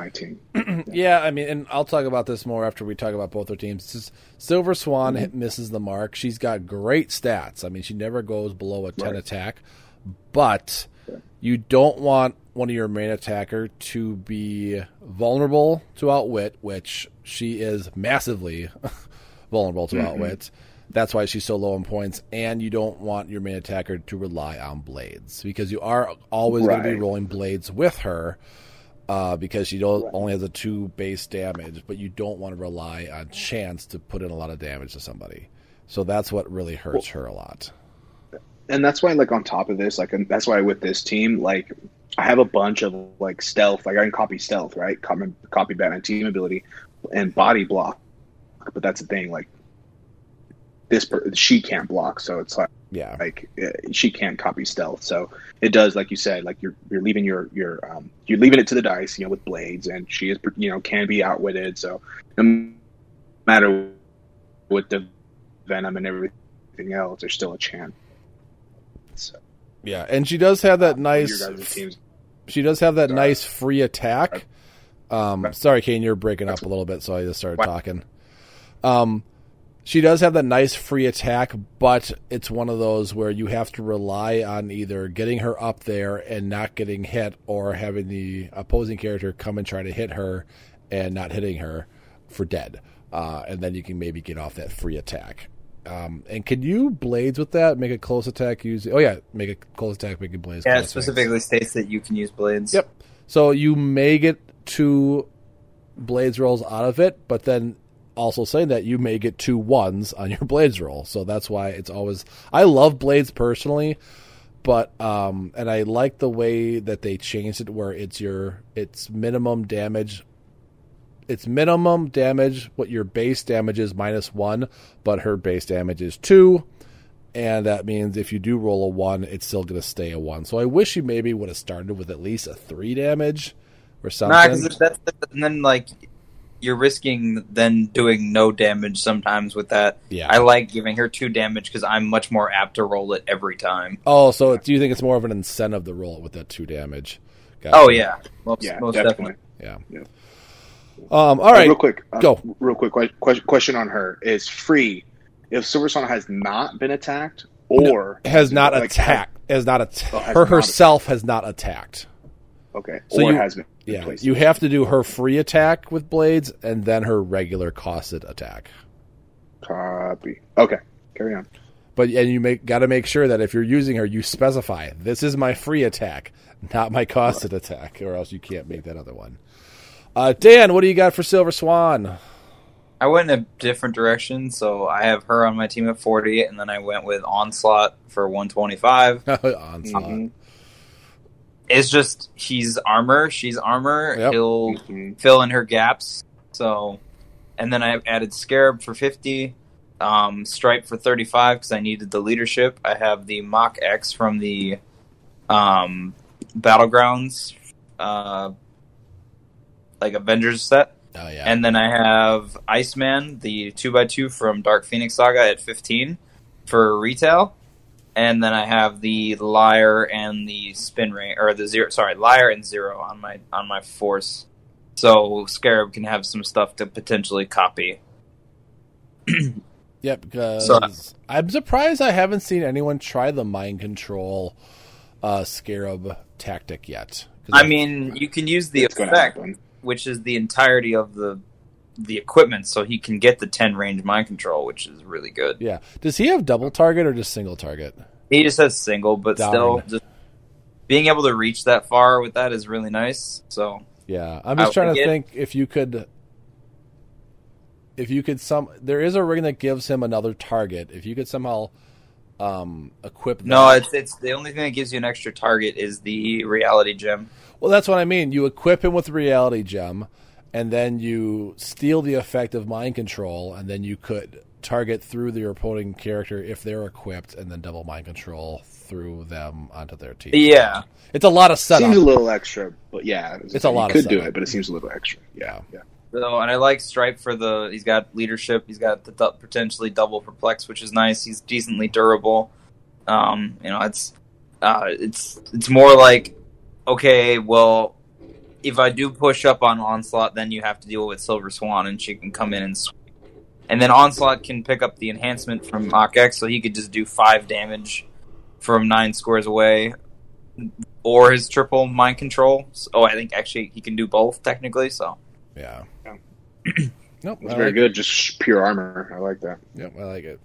my team. Yeah, I mean, and I'll talk about this more after we talk about both their teams. Silver Swan hit, misses the mark. She's got great stats. I mean, she never goes below a 10 Right. attack, but you don't want one of your main attacker to be vulnerable to outwit, which she is massively vulnerable to mm-hmm. outwit. That's why she's so low in points, and you don't want your main attacker to rely on blades because you are always going to be rolling blades with her uh, because she don't, only has a two base damage, but you don't want to rely on chance to put in a lot of damage to somebody. So that's what really hurts her a lot. and that's why like on top of this like that's why with this team like i have a bunch of like stealth. Like i can copy stealth right? Copy, copy batman team ability and body block. But that's the thing like this per- she can't block. So it's like Yeah, like uh, she can't copy stealth. So it does like you said like you're you're leaving your your um you're leaving it to the dice you know with blades and she is you know can be outwitted. So no matter with the venom and everything else there's still a chance. So yeah, and she does have that nice. your guys' teams. She does have that nice free attack. Um, sorry, Kane, you're breaking up a little bit, so I just started talking. Um, she does have that nice free attack, but it's one of those where you have to rely on either getting her up there and not getting hit, or having the opposing character come and try to hit her and not hitting her for dead, uh, and then you can maybe get off that free attack. Um, and can you blades with that? Make a close attack using? Oh yeah, make a close attack making blades. Yeah, it close range. specifically states that you can use blades. Yep. So you may get two blades rolls out of it, but then also saying that you may get two ones on your blades roll. So that's why it's always I love blades personally, but um and I like the way that they changed it where it's your it's minimum damage it's minimum damage what your base damage is minus 1, but her base damage is 2 and that means if you do roll a one, it's still going to stay a one. So I wish you maybe would have started with at least a three damage or something. Nah, because that's and then like you're risking then doing no damage sometimes with that. Yeah. I like giving her two damage because I'm much more apt to roll it every time. oh, so do you think it's more of an incentive to roll it with that two damage? Gotcha. Oh yeah, most, yeah most definitely. definitely. yeah. Yeah. Um. All Uh, real quick, uh, Go. Real quick que- que- question on her is free. If Silver Swan has not been attacked, or has not like, attacked. Has not attacked. Oh, her not herself has not attacked. okay, So or you- has been Yeah. replaced. You have to do her free attack with blades and then her regular costed attack. copy. Okay, carry on. But and you make got to make sure that if you're using her, you specify this is my free attack, not my costed attack, or else you can't make that other one. Uh, Dan, what do you got for Silver Swan? I went in a different direction, so I have her on my team at 40, and then I went with Onslaught for 125. Onslaught. Mhm. It's just he's armor, she's armor. Yep. He'll Mhm. fill in her gaps. So, and then I added Scarab for 50, um, Stryfe for 35 because I needed the leadership. I have the Mach X from the um, Battlegrounds, uh, like Avengers set. Oh yeah. And then I have Iceman, the 2x2 from Dark Phoenix Saga at 15 for retail. And then I have the Liar and the Spin Ring, or the Zero, sorry, Liar and Zero on my on my force. So Scarab can have some stuff to potentially copy. Yep, because So- I'm surprised I haven't seen anyone try the mind control uh, scarab tactic yet. I mean, you can use the It's effect, which is the entirety of the the equipment, so he can get the 10 range mind control, which is really good. yeah. Does he have double target or just single target? He just has single, but Darn. still, just being able to reach that far with that is really nice. So Yeah, I'm just I trying to think if you could, if you could some. There is a ring that gives him another target. If you could somehow um, equip. That. no, it's it's the only thing that gives you an extra target is the reality gem. Well, that's what I mean. You equip him with reality gem, and then you steal the effect of mind control, and then you could target through your opposing character if they're equipped, and then double mind control through them onto their team. Yeah, it's a lot of setup. Seems a little extra, but yeah, It's a lot You of could do it, but it seems a little extra. Yeah, yeah. So, and I like Stryfe for the. He's got leadership. He's got the du- potentially double perplex, which is nice. He's decently durable. Um, you know, it's uh, it's it's more like okay, well, if I do push up on onslaught, then you have to deal with Silver Swan, and she can come in and sweep. And then onslaught can pick up the enhancement from Mach X, so he could just do five damage from nine squares away, or his triple mind control. Oh, I think actually he can do both technically. So. Yeah. Yeah. nope. It's I very like good. Just pure armor. I like that. Yep, I like it.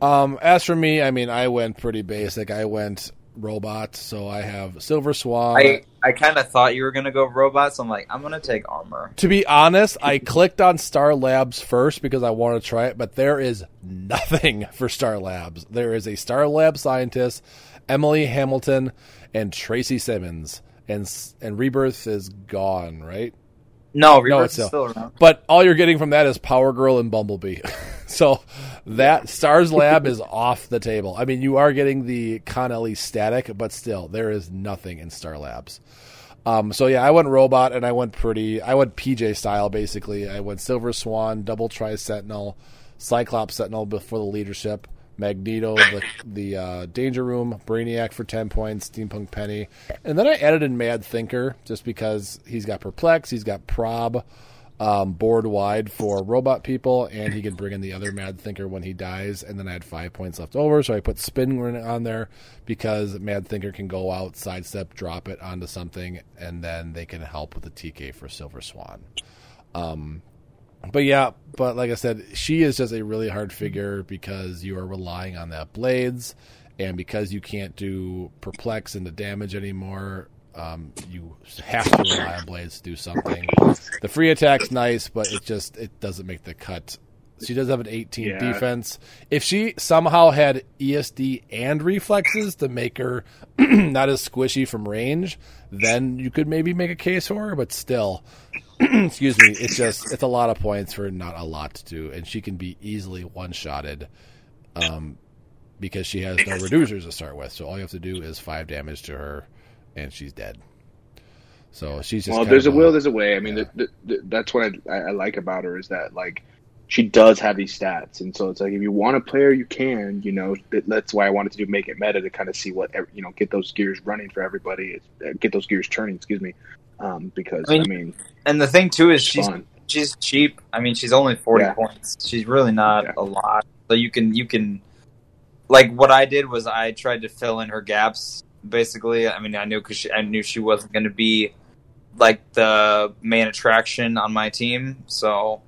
Um, as for me, I mean, I went pretty basic. I went robot, so I have Silver Swan. I, I kind of thought you were gonna go robots. So I'm like, I'm gonna take armor. to be honest, I clicked on Star Labs first because I want to try it, but there is nothing for Star Labs. There is a Star Lab scientist, Emily Hamilton, and Tracy Simmons, and and Rebirth is gone, right? No, Rebirth is still- still around. But all you're getting from that is Power Girl and Bumblebee. so that Stars Lab is off the table. I mean, you are getting the Connelly static, but still, there is nothing in Star Labs. Um, so yeah, I went robot and I went pretty. I went PJ style basically. I went Silver Swan, Double Tri Sentinel, Cyclops Sentinel before the leadership, Magneto, the the uh, Danger Room, Brainiac for ten points, Steampunk Penny, and then I added in Mad Thinker just because he's got Perplex, he's got Prob, um, board wide for robot people, and he can bring in the other Mad Thinker when he dies. And then I had five points left over, so I put Spin on there because Mad Thinker can go out, sidestep, drop it onto something, and then they can help with the TK for Silver Swan. Um, but yeah, but like I said, she is just a really hard figure because you are relying on that blades, and because you can't do perplex into damage anymore, um, you have to rely on blades to do something. The free attack's nice, but it just it doesn't make the cut. She does have an 18 Yeah. defense. If she somehow had ESD and reflexes to make her not as squishy from range, then you could maybe make a case for her. But still, excuse me, it's just it's a lot of points for not a lot to do, and she can be easily one shotted, um, because she has no reducers to start with. So all you have to do is five damage to her, and she's dead. So she's just Well, there's a of will, there's a way. I mean, yeah. the, the, the, that's what I, I like about her is that like she does have these stats, and so it's like if you want a player, you can. You know, that's why I wanted to do make it meta to kind of see what you know, get those gears running for everybody, uh, get those gears turning. Excuse me, um, because I I mean, mean, And the thing too is she's fun. she's cheap. I mean, she's only forty Yeah. points. She's really not Yeah. a lot. So you can you can like what I did was I tried to fill in her gaps. Basically, I mean, I knew because I knew she wasn't going to be like the main attraction on my team. So,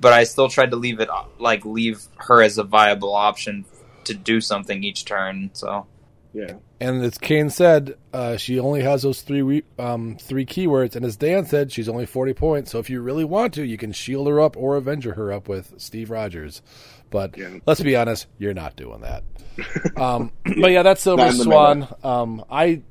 but I still tried to leave it like leave her as a viable option to do something each turn. So Yeah. And as Kane said, uh, she only has those three we- um, three keywords. And as Dan said, she's only 40 points. So if you really want to, you can shield her up or Avenger her up with Steve Rogers. But Yeah. let's be honest, you're not doing that. um, but yeah, that's Silver the Swan. Um, I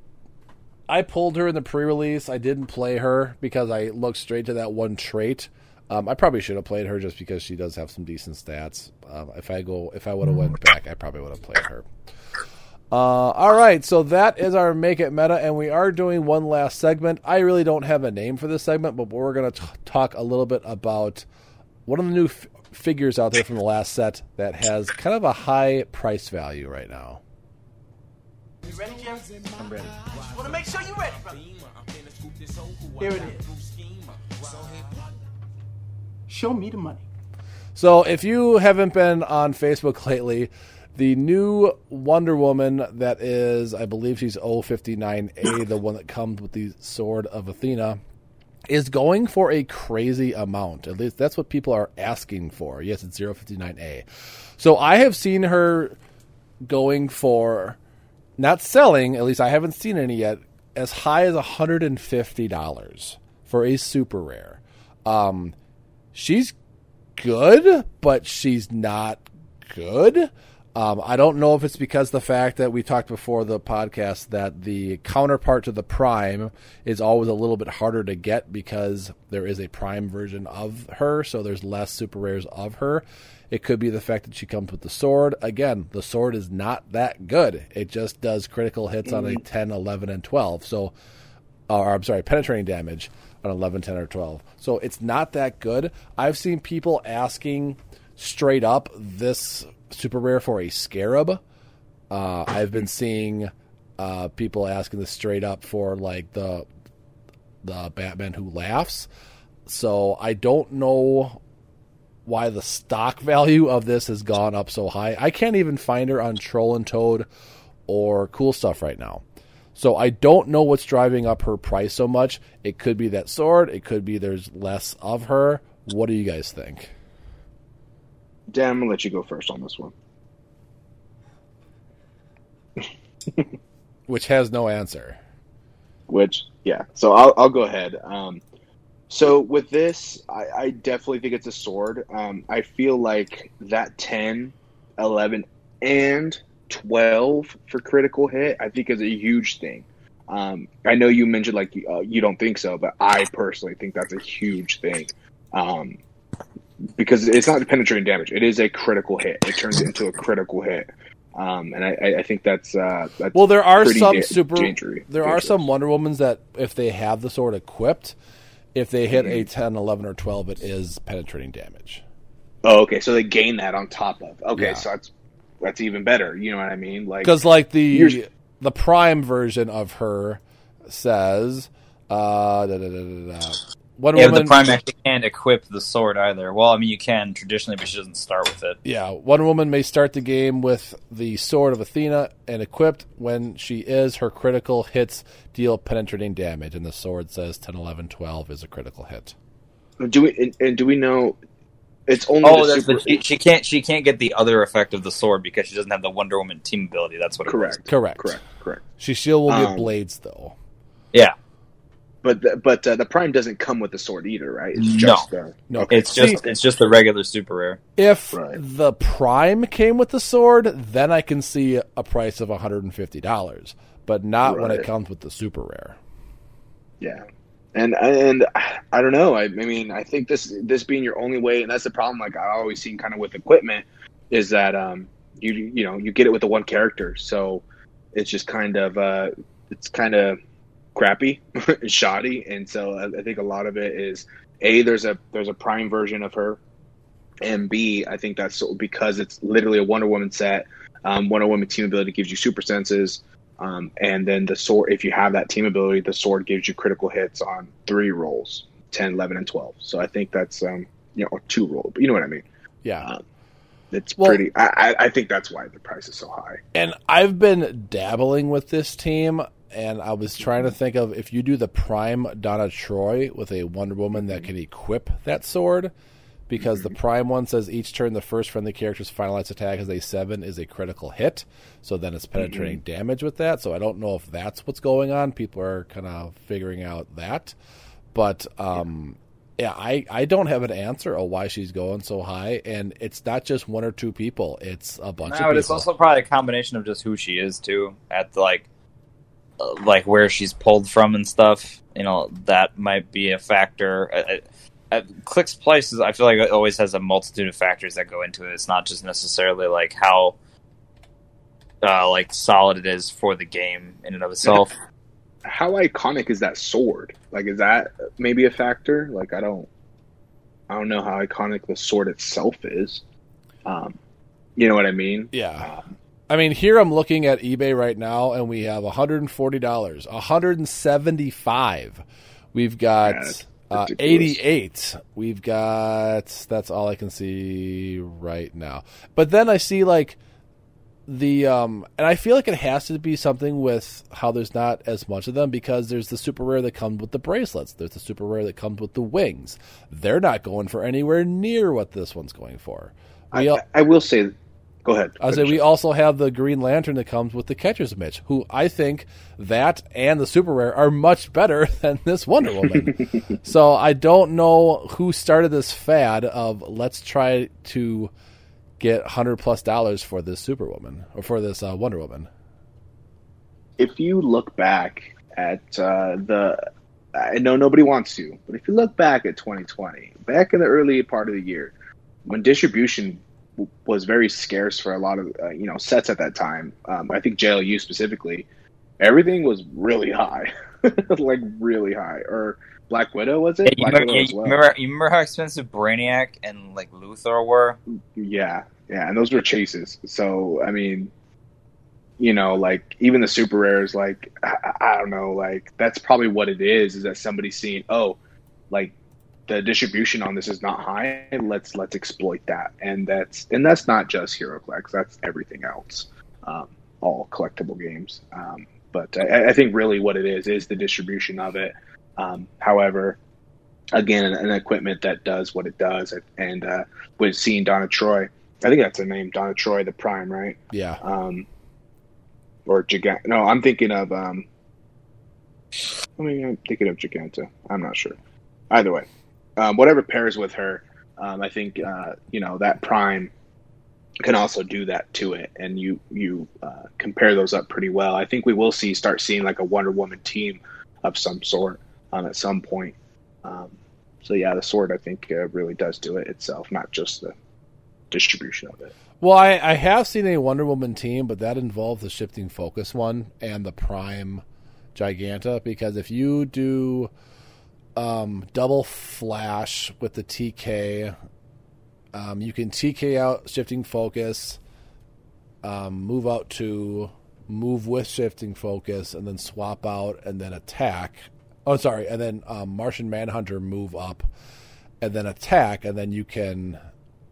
I pulled her in the pre-release. I didn't play her because I looked straight to that one trait. Um, I probably should have played her just because she does have some decent stats. Um, if I go, if I would have went back, I probably would have played her. Uh, all right, so that is our make it meta, and we are doing one last segment. I really don't have a name for this segment, but we're going to talk a little bit about one of the new f- figures out there from the last set that has kind of a high price value right now. You ready? I'm ready. Want to make sure you're ready, brother. Here it is. Show me the money. So, if you haven't been on Facebook lately, the new Wonder Woman that is, I believe she's 059A, the one that comes with the Sword of Athena, is going for a crazy amount. At least that's what people are asking for. Yes, it's 059A. So, I have seen her going for, not selling, at least I haven't seen any yet, as high as $150 for a super rare. Um, she's good, but she's not good. Um, I don't know if it's because the fact that we talked before the podcast that the counterpart to the Prime is always a little bit harder to get because there is a Prime version of her, so there's less super rares of her. It could be the fact that she comes with the sword. Again, the sword is not that good. It just does critical hits on a 10, 11, and 12. So, or I'm sorry, penetrating damage on 11, 10, or 12. So it's not that good. I've seen people asking straight up this super rare for a scarab. Uh, I've been seeing uh, people asking this straight up for like the the Batman who laughs. So I don't know why the stock value of this has gone up so high. I can't even find her on Troll and Toad or Cool Stuff right now. So I don't know what's driving up her price so much. It could be that sword. It could be there's less of her. What do you guys think? Dan, I'm gonna let you go first on this one. Which has no answer. Which, yeah. So I'll I'll go ahead. Um, so with this, I, I definitely think it's a sword. Um, I feel like that 10, 11, and 12 for critical hit, I think is a huge thing. Um, I know you mentioned like uh, you don't think so, but I personally think that's a huge thing. Um, because it's not penetrating damage; it is a critical hit. It turns it into a critical hit, um, and I, I- I think that's, uh, that's Well, there are some da- super. dangerous- there are dangerous. some Wonder Womans that, if they have the sword equipped, if they hit a 10, 11, or 12, it is penetrating damage. Oh, okay. So they gain that on top of. Okay, Yeah. so that's that's even better. You know what I mean? Like Because, like, the You're- the Prime version of her says. Uh, da, da, da, da, da. Wonder Yeah, but Woman, the Prime actually can't equip the sword either. Well, I mean, you can traditionally, but she doesn't start with it. Yeah, Wonder Woman may start the game with the Sword of Athena and equipped. When she is, her critical hits deal penetrating damage, and the sword says 10, 11, 12 is a critical hit. do we and, and do we know? It's only Oh, the that's super. the, she, she can't. She can't get the other effect of the sword because she doesn't have the Wonder Woman team ability. That's what it correct. Correct. Correct. Correct. She still will get Um, blades, though. Yeah, But the, but uh, the prime doesn't come with the sword either, right? It's No. just the No, okay. it's just See- it's just the regular super rare. If Right. the Prime came with the sword, then I can see a price of $150, but not when it comes with the super rare. Yeah, and and I don't know. I, I mean, I think this this being your only way, and that's the problem. Like I always seen kind of with equipment, is that um you you know you get it with the one character, so it's just kind of uh it's kind of crappy, and shoddy, and so I, I think a lot of it is a there's a there's a prime version of her, and b I think that's because it's literally a Wonder Woman set. Um, Wonder Woman team ability gives you super senses. Um, and then the sword, if you have that team ability, the sword gives you critical hits on three rolls 10, 11, and 12. So I think that's, um, you know, two rolls, but you know what I mean? Yeah. Um, It's Well- pretty, I, I think that's why the price is so high. And I've been dabbling with this team, and I was trying to think of if you do the Prime Donna Troy with a Wonder Woman that can equip that sword, because the prime one says each turn the first friendly character's finalized attack as a seven is a critical hit. So then it's penetrating damage with that. So I don't know if that's what's going on. People are kind of figuring out that. But um, yeah, I, I don't have an answer of why she's going so high. And it's not just one or two people, it's a bunch No, of people. it's also probably a combination of just who she is too, at like, like where she's pulled from and stuff. You know, that might be a factor. Uh, At Clicks Places, I feel like it always has a multitude of factors that go into it. It's not just necessarily like how, uh, like solid it is for the game in and of itself. How iconic is that sword? Like, is that maybe a factor? Like, I don't, I don't know how iconic the sword itself is. Um, you know what I mean? Yeah. I mean, here I'm looking at eBay right now, and we have $140, 175. We've got Yeah, uh, 88. We've got, that's all I can see right now. But then I see like the, um, and I feel like it has to be something with how there's not as much of them because there's the super rare that comes with the bracelets. There's the super rare that comes with the wings. They're not going for anywhere near what this one's going for. I, all- I will say, go ahead. I say we also have the Green Lantern that comes with the catcher's mitch, who I think that and the super rare are much better than this Wonder Woman. so I don't know who started this fad of let's try to get hundred plus dollars for this Superwoman or for this uh, Wonder Woman. if you look back at uh, the, I know nobody wants to, but if you look back at 2020, back in the early part of the year, when distribution was very scarce for a lot of uh, you know sets at that time, um, I think JLU specifically, everything was really high, like really high. Or Black Widow was it? Yeah, you, Black remember, Widow you, well. remember, you remember how expensive Brainiac and like Luthor were? Yeah, yeah, and those were chases. So I mean, you know, like even the super rares, like I, I don't know, like that's probably what it is. Is that somebody seeing, oh, like the distribution on this is not high. Let's let's exploit that, and that's and that's not just HeroClix. That's everything else, um, all collectible games. Um, but I, I think really what it is is the distribution of it. Um, however, again, an, an equipment that does what it does, and uh, with seeing Donna Troy, I think that's her name, Donna Troy, the Prime, right? Yeah, Um, or Gigant. No, I'm thinking of. Um, I mean, I'm thinking of Giganta. I'm not sure. Either way, um, whatever pairs with her, um, I think uh, you know that Prime can also do that to it, and you you uh, compare those up pretty well. I think we will see start seeing like a Wonder Woman team of some sort um, at some point. Um, so yeah, the sword I think uh, really does do it itself, not just the distribution of it. Well, I, I have seen a Wonder Woman team, but that involves the shifting focus one and the Prime Giganta. Because if you do um, double flash with the TK, um, you can TK out shifting focus, um, move out to move with shifting focus, and then swap out and then attack. Oh, sorry, and then um, Martian Manhunter move up and then attack, and then you can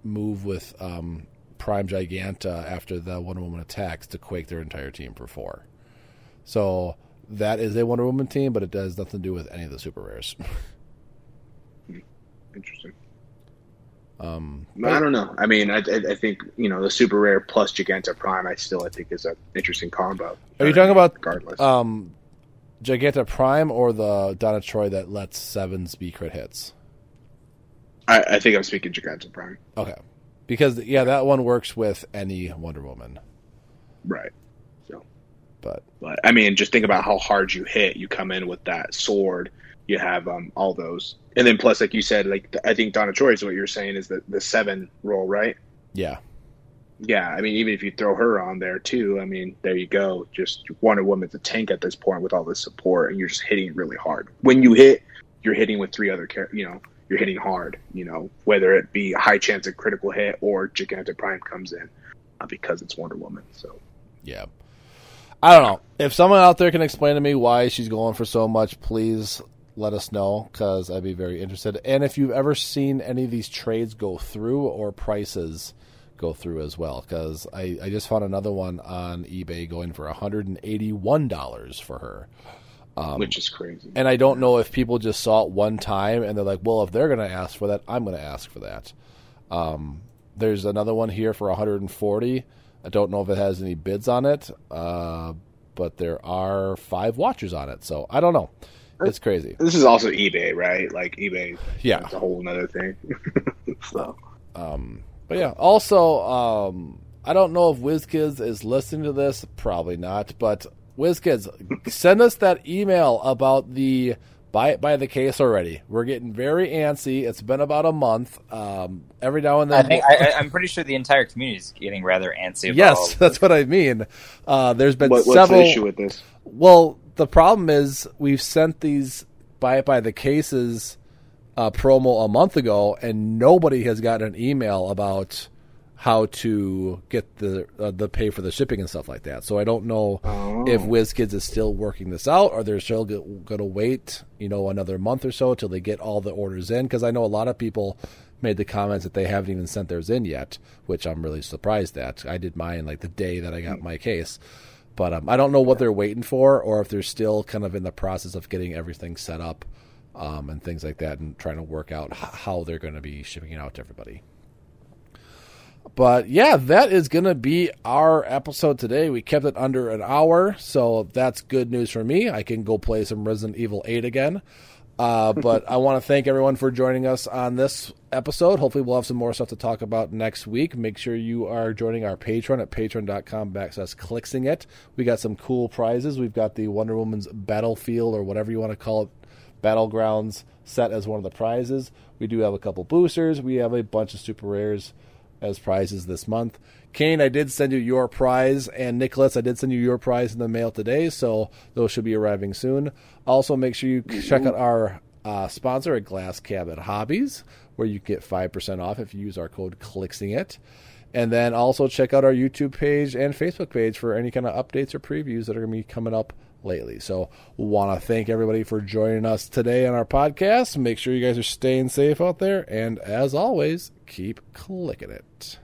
move with um, Prime Giganta after the Wonder Woman attacks to quake their entire team for four. So that is a Wonder Woman team, but it does nothing to do with any of the super rares. Interesting. um, I don't know. I mean, I, I, I think you know the super rare plus Giganta Prime. I still I think is an interesting combo. Are you talking about regardless? um, Giganta Prime or the Donna Troy that lets sevens be crit hits? I, I think I'm speaking Giganta Prime. Okay, because yeah, that one works with any Wonder Woman, Right. But but I mean, just think about how hard you hit. You come in with that sword. You have um, all those, and then plus, like you said, like I think Donna Troy is what you're saying is the the seven roll, right? yeah, Yeah, I mean, even if you throw her on there too, I mean, there you go. Just Wonder Woman's a tank at this point with all the support, and you're just hitting really hard. When you hit, you're hitting with three other, char- you know, you're hitting hard. You know, whether it be a high chance of critical hit or Giganta Prime comes in uh, because it's Wonder Woman. So yeah. I don't know if someone out there can explain to me why she's going for so much. Please let us know because I'd be very interested. And if you've ever seen any of these trades go through or prices go through as well, because I, I just found another one on eBay going for $181 for her. which is crazy. And I don't know if people just saw it one time and they're like, well, if they're going to ask for that, I'm going to ask for that. Um, there's another one here for 140. I don't know if it has any bids on it, uh, but there are five watchers on it. So I don't know. It's crazy. This is also eBay, right? Like eBay, Yeah. it's a whole other thing. so um, But yeah, also, um, I don't know if WizKids is listening to this. Probably not. But WizKids, send us that email about the buy it by the case already. We're getting very antsy. It's been about a month. Um, every now and I then, think I, I- I'm pretty sure the entire community is getting rather antsy. About yes, that's what I mean. Uh, there's been what, what's the issue with this? Well, the problem is we've sent these buy it by the cases uh, promo a month ago, and nobody has gotten an email about how to get the uh, the pay for the shipping and stuff like that. So I don't know if WizKids is still working this out, or they're still going to wait, you know, another month or so till they get all the orders in. Because I know a lot of people made the comments that they haven't even sent theirs in yet, which I'm really surprised at. I did mine like the day that I got my case. But um, I don't know what they're waiting for, or if they're still kind of in the process of getting everything set up um, and things like that, and trying to work out h- how they're going to be shipping it out to everybody. But yeah, that is going to be our episode today. We kept it under an hour, so that's good news for me. I can go play some Resident Evil 8 again. Uh, but I want to thank everyone for joining us on this episode. Hopefully, we'll have some more stuff to talk about next week. Make sure you are joining our Patreon at patreon.com backslash clicksing it. We got some cool prizes. We've got the Wonder Woman's Battlefield, or whatever you want to call it, Battlegrounds set as one of the prizes. We do have a couple boosters. We have a bunch of super rares as prizes this month. Kane, I did send you your prize, and Nicholas, I did send you your prize in the mail today, so those should be arriving soon. Also, make sure you check out our uh, sponsor at Glass Cabinet Hobbies, where you get 5% off if you use our code CLICKSINGIT. And then also check out our YouTube page and Facebook page for any kind of updates or previews that are going to be coming up lately. So, want to thank everybody for joining us today on our podcast. Make sure you guys are staying safe out there, and as always, keep clicking it.